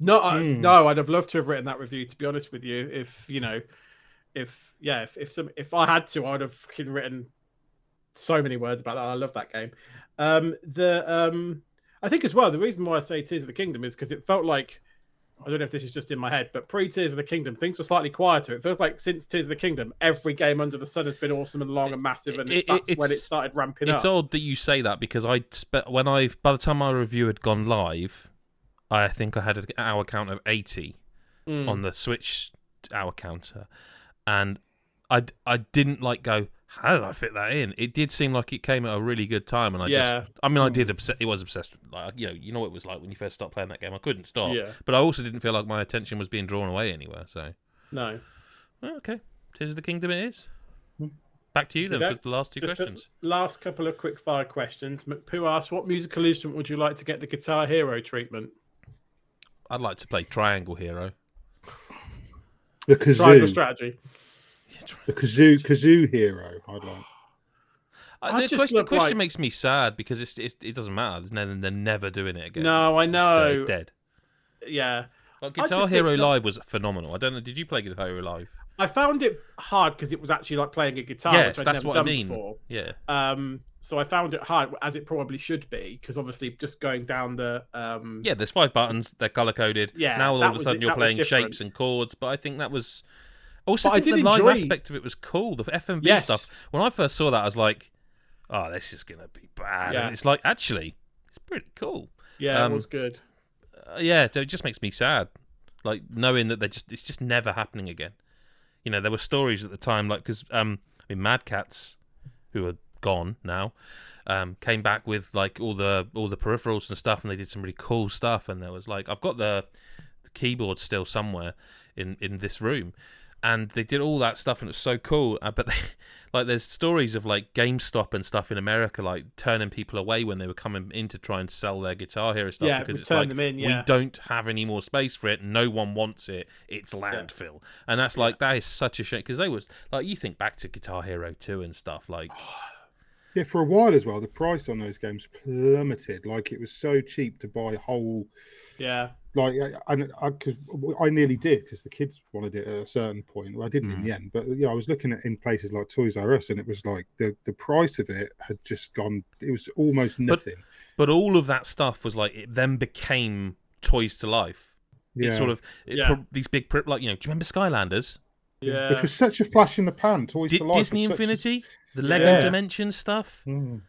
no, I, Hmm. no, I'd have loved to have written that review. To be honest with you, if you know, if yeah, if if some if I had to, I'd have fucking written so many words about that. I love that game. Um, the um, I think as well the reason why I say Tears of the Kingdom is because it felt like I don't know if this is just in my head, but pre Tears of the Kingdom things were slightly quieter. It feels like since Tears of the Kingdom, every game under the sun has been awesome and long and massive, and It- that's when it started ramping it's up. It's odd that you say that because I spe- when I by the time my review had gone live, I think I had an hour count of 80 Mm. on the Switch hour counter, and I I didn't like go. How did I fit that in? It did seem like it came at a really good time, and I Yeah. just, I mean, I did obsess. It was obsessed. Like you know, you know what it was like when you first start playing that game. I couldn't stop, Yeah. but I also didn't feel like my attention was being drawn away anywhere. So, No. well, okay, Tears of the Kingdom it is. Hmm. Back to you then Okay. for the last two Just questions. last couple of quick fire questions. McPoo asked, "What musical instrument would you like to get the Guitar Hero treatment?" I'd like to play Triangle Hero. The Triangle strategy. The kazoo, kazoo hero. I'd like. Uh, the question, the question like- makes me sad because it's, it's it doesn't matter. There's never, they're never doing it again. No, I know. It's dead. Yeah, Like I Guitar Hero think so- Live was phenomenal. I don't know. Did you play Guitar Hero Live? I found it hard because it was actually like playing a guitar. yes, which I'd that's never what I mean. Before. Yeah, Um, so I found it hard, as it probably should be, because obviously just going down the um, yeah. There's five buttons. They're color coded. Yeah, Now all of a sudden it- you're that playing shapes and chords. But I think that was also I think the live enjoy- aspect of it was cool. The FMV Yes. stuff. When I first saw that, I was like, "Oh, this is gonna be bad." Yeah. And it's like actually, it's pretty cool. yeah, um, it was good. Uh, yeah, it just makes me sad. Like knowing that they just it's just never happening again. You know, there were stories at the time like because um, I mean, Mad Catz, who are gone now, um, came back with like all the all the peripherals and stuff, and they did some really cool stuff. And there was like I've got the, the keyboard still somewhere in in this room. And they did all that stuff, and it was so cool. Uh, but they, like, there's stories of like GameStop and stuff in America, like turning people away when they were coming in to try and sell their Guitar Hero stuff Yeah, because it's like them in, we don't have any more space for it. No one wants it. It's landfill, and that's like that is such a shame because they was like you think back to Guitar Hero two and stuff like Yeah, for a while as well, the price on those games plummeted. Like it was so cheap to buy whole. Yeah, Like, I- and I, cause I nearly did because the kids wanted it at a certain point. Well, I didn't in Mm. the end, but you know, I was looking at in places like Toys R Us, and it was like the the price of it had just gone. It was almost nothing. But all of that stuff was like it then became toys to life. yeah, It sort of it Yeah. pro- these big pri- like you know. Do you remember Skylanders? yeah. which was such a flash in the pan. Toys Di- to life. Disney such a- Infinity, the Lego Yeah. Dimension stuff. Mm.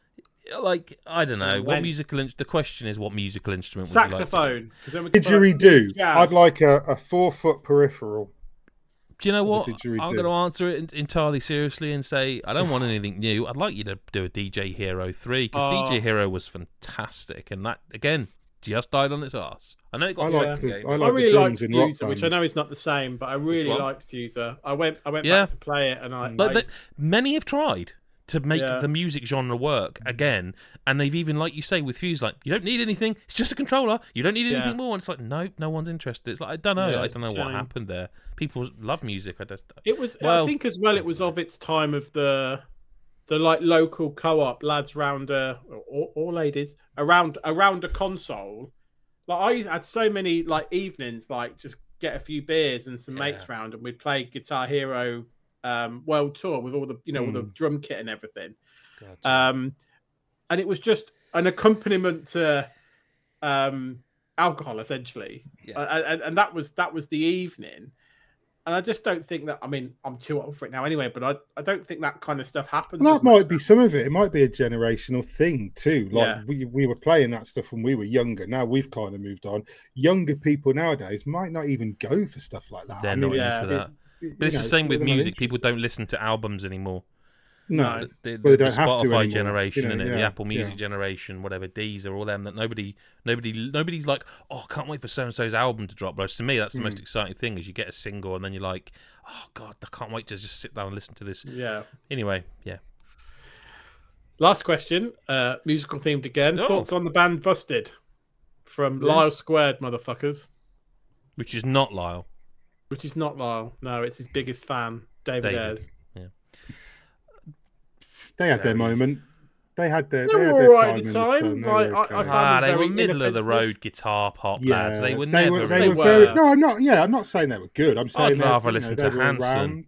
Like I don't know what musical. instrument? the question is, what musical instrument? Would you like to- saxophone. 'cause then we can put Didgeridoo. I'd like a, a four foot peripheral. Do you know what? What did you I'm going to answer it entirely seriously and say I don't want anything new. I'd like you to do a DJ Hero 3 because Oh. DJ Hero was fantastic and that again just died on its ass. I know it got I a like second the, game. I I like really the liked drums Rock Fuser, which I know is not the same, but I really liked Fuser. I went, I went Yeah. back to play it, and I, But I- the, many have tried to make Yeah. the music genre work mm. again, and they've even, like you say, with Fuse, like you don't need anything. It's just a controller. You don't need anything Yeah. more. And it's like, no, no one's interested. It's like I don't know. Yeah, I don't know what happened there. People love music. I just It was. Well- I think as well. It was of its time of the, the like local co-op lads round a or, or ladies around around a console. Like I had so many like evenings, like just get a few beers and some mates round, and we'd play Guitar Hero um, World Tour with all the you know all the Hmm. drum kit and everything. Um, and it was just an accompaniment to um, alcohol, essentially. Yeah. And, and that was that was the evening. And I just don't think that. I mean, I'm too old for it now, anyway. But I, I don't think that kind of stuff happens. Well, that might be some of it. It might be a generational thing too. Like Yeah. we, we were playing that stuff when we were younger. Now we've kind of moved on. Younger people nowadays might not even go for stuff like that. They're I not mean, Yeah. into it- that. it- But it's you the same with music. People don't listen to albums anymore. No, the, the, Well, they the don't have to Spotify generation you know, and the Apple Music yeah. generation, whatever are all them that nobody, nobody, nobody's like, oh, I can't wait for so and so's album to drop. Whereas to me, that's the Hmm. most exciting thing is you get a single and then you're like, oh god, I can't wait to just sit down and listen to this. Yeah. Anyway, yeah, Last question. Uh, musical themed again. Oh. Thoughts on the band Busted from Yeah. Lyle Squared, motherfuckers. which is not Lyle. Which is not Lyle. No, it's his biggest fan, David, David. Ayres. they had their moment. They had their, They they had were their alright time. at the time. They like, were I- I Ah, they were very middle of the road guitar pop yeah, lads. They were they never. were, they They were were. very. No, I'm not. Yeah, I'm not saying they were good. I'm saying they- rather you know, listen to were Hanson.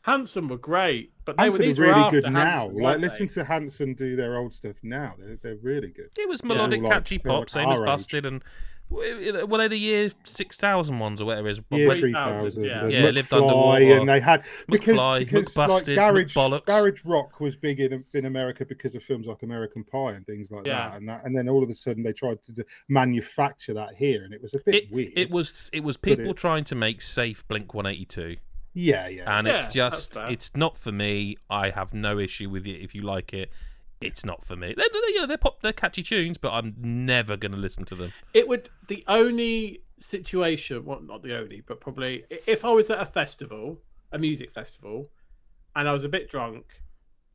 Hanson were great, but they Hanson were these really after good now. Like weren't listen to Hanson do their old stuff now. They're, they're really good. it was melodic, All like- catchy they're pop, like same as our age. Busted, and well, they the year six thousand ones or whatever it is. Year Three three thousand, thousand. yeah. Yeah, lived underwater. And they had because McFly, because McBusted, like garage McBollocks. garage rock was big in in America because of films like American Pie and things like Yeah. that, and that, and then all of a sudden they tried to do, manufacture that here, and it was a bit It, weird. it was it was people it- trying to make safe Blink One Eighty Two. yeah, yeah. and Yeah, it's just it's not for me. I have no issue with it if you like it. It's not for me. They're, they're, you know, they're pop, they're catchy tunes, but I'm never going to listen to them. It would the only situation, well, not the only, but probably if I was at a festival, a music festival, and I was a bit drunk,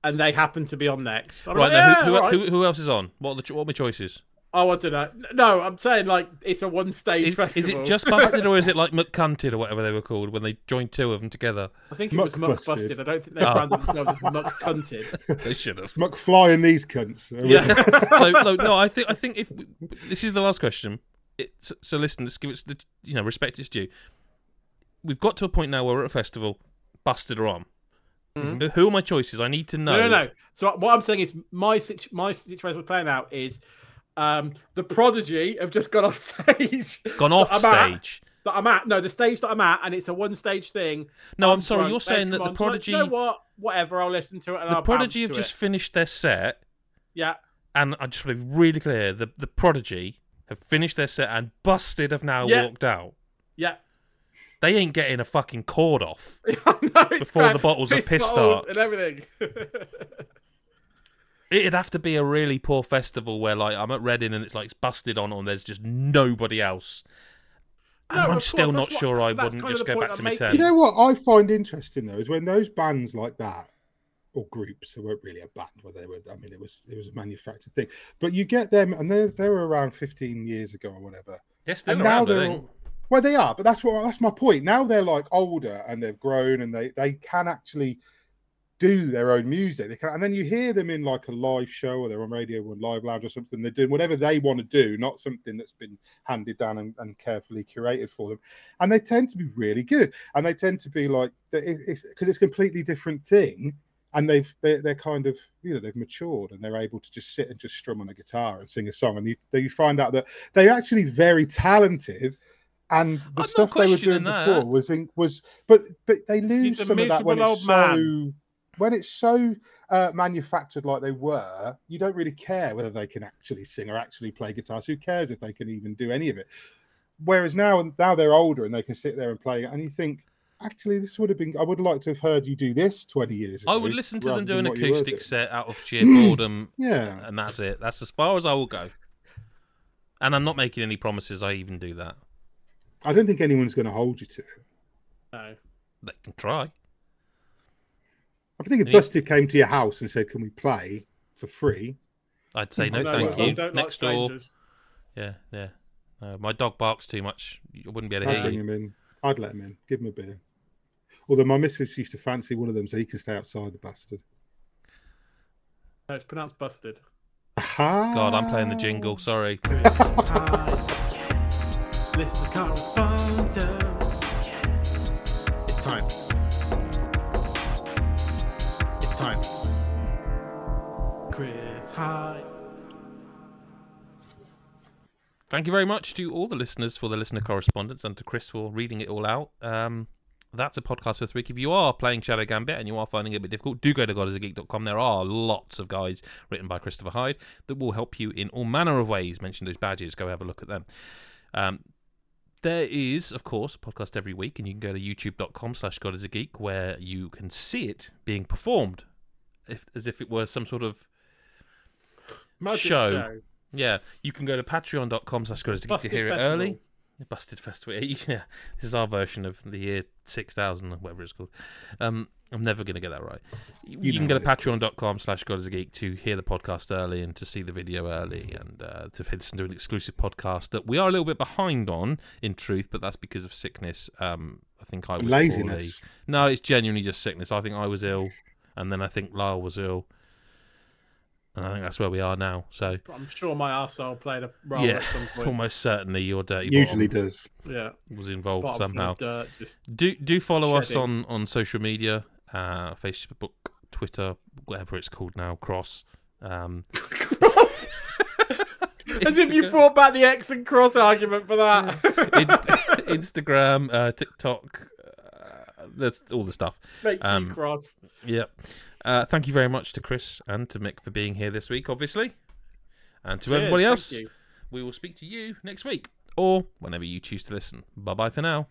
and they happened to be on next. Right like, now, yeah, who, who, alright. who, who else is on? What are the what are my choices? Oh, I don't know. No, I'm saying like it's a one stage Is, is it just busted or is it like McCunted or whatever they were called when they joined two of them together? I think it was Muck Muck Busted. Busted. I don't think they Oh. branded themselves as Muck Cunted. They should have. It's McFly and these cunts. Yeah. so no, no, I think I think if we, this is the last question. It, so, so listen, let's give it the you know respect its due. We've got to a point now where we're at a festival. Busted or on. Mhm. Who- Who are my choices? I need to know. No, no, no. So what I'm saying is my situ- my situation we're playing out is um, the prodigy have just got off stage. Gone off at- stage. that I'm at. No, the stage that I'm at, and it's a one stage thing. No, I'm sorry. drunk. You're saying that the. So prodigy, You know what? Whatever. I'll listen to it. And the I'll prodigy have just it. finished their set, Yeah. and I just want to be really clear: the the prodigy have finished their set, and busted have now Yeah. walked out. Yeah. They ain't getting a fucking cord off. It's Before the bottles of piss start. and everything. It'd have to be a really poor festival where, like, I'm at Reading and it's like it's busted on, and there's just nobody else. And No, I'm of still course, not that's what- sure I wouldn't just go back I'm my making. tent. You know what I find interesting though is when those bands like that, or groups, they weren't really a band, where they were. I mean, it was it was a manufactured thing. But you get them, and they they were around 15 years ago or whatever. Yes, they're and now around, I they're think. all- well, they are, but that's what that's my point. Now they're like older and they've grown and they they can actually do their own music. They can, and then you hear them in like a live show or they're on radio or live lounge or something. They're doing whatever they want to do, not something that's been handed down and, and carefully curated for them. And they tend to be really good. And they tend to be like because it's, it's a completely different thing. And they've they're, they're kind of you know they've matured and they're able to just sit and just strum on a guitar and sing a song. And you you find out that they're actually very talented. And the not stuff they were doing that. before was in, was, but but they lose some of that when it's so. When it's so uh, manufactured like they were, you don't really care whether they can actually sing or actually play guitars. Who cares if they can even do any of it? Whereas now, now they're older and they can sit there and play, and you think, actually, this would have been. I would like to have heard you do this twenty years ago. I would listen to them do than an what you were acoustic set out of sheer boredom, Yeah, and that's it. That's as far as I will go. And I'm not making any promises I even do that. I don't think anyone's going to hold you to it. no. They can try. I think if Yeah. Busted came to your house and said, "Can we play for free?" I'd say no, No, thank I you. don't like Next door. strangers. Yeah, yeah. Uh, my dog barks too much. I wouldn't be able to I'd hear bring you. him in. I'd let him in. Give him a beer. Although my missus used to fancy one of them, so he can stay outside. The bastard. No, it's pronounced busted. Aha! God, I'm playing the jingle. Sorry. Hyde. Thank you very much to all the listeners for the listener correspondence and to Chris for reading it all out. Um, that's a podcast for this week. If you are playing Shadow Gambit and you are finding it a bit difficult, do go to godisageek.com. There are lots of guides written by Christopher Hyde that will help you in all manner of ways. Mention those badges, go have a look at them. Um, there is, of course, a podcast every week, and you can go to youtube.com slash godisageek where you can see it being performed if, as if it were some sort of Magic Show. show. yeah, you can go to patreon.com slash to Busted hear it Festival. early. Busted Festival. Yeah, this is our version of the year 6000 or whatever it's called. Um, I'm never going to get that right. You, You can go to patreon.com slash God is a Geek to hear the podcast early and to see the video early and uh, to listen to an exclusive podcast that we are a little bit behind on, in truth, but that's because of sickness. Um, I think I was Laziness. poorly. No, it's genuinely just sickness. I think I was ill, and then I think Lyle was ill. And I think that's where we are now. So, But I'm sure my arsehole played a role yeah, at some point. almost certainly your dirty Usually bottom does. Yeah. was involved Bottom somehow. dirt, Do do follow us on on social media, uh, Facebook, Twitter, whatever it's called now, Cross. Um, As if you brought back the X and cross argument for that. Inst- Instagram, uh, TikTok, that's all the stuff. Makes um, you cross. Yep. Uh, thank you very much to Chris and to Mick for being here this week, obviously, and to Cheers, everybody else. We will speak to you next week or whenever you choose to listen. Bye bye for now.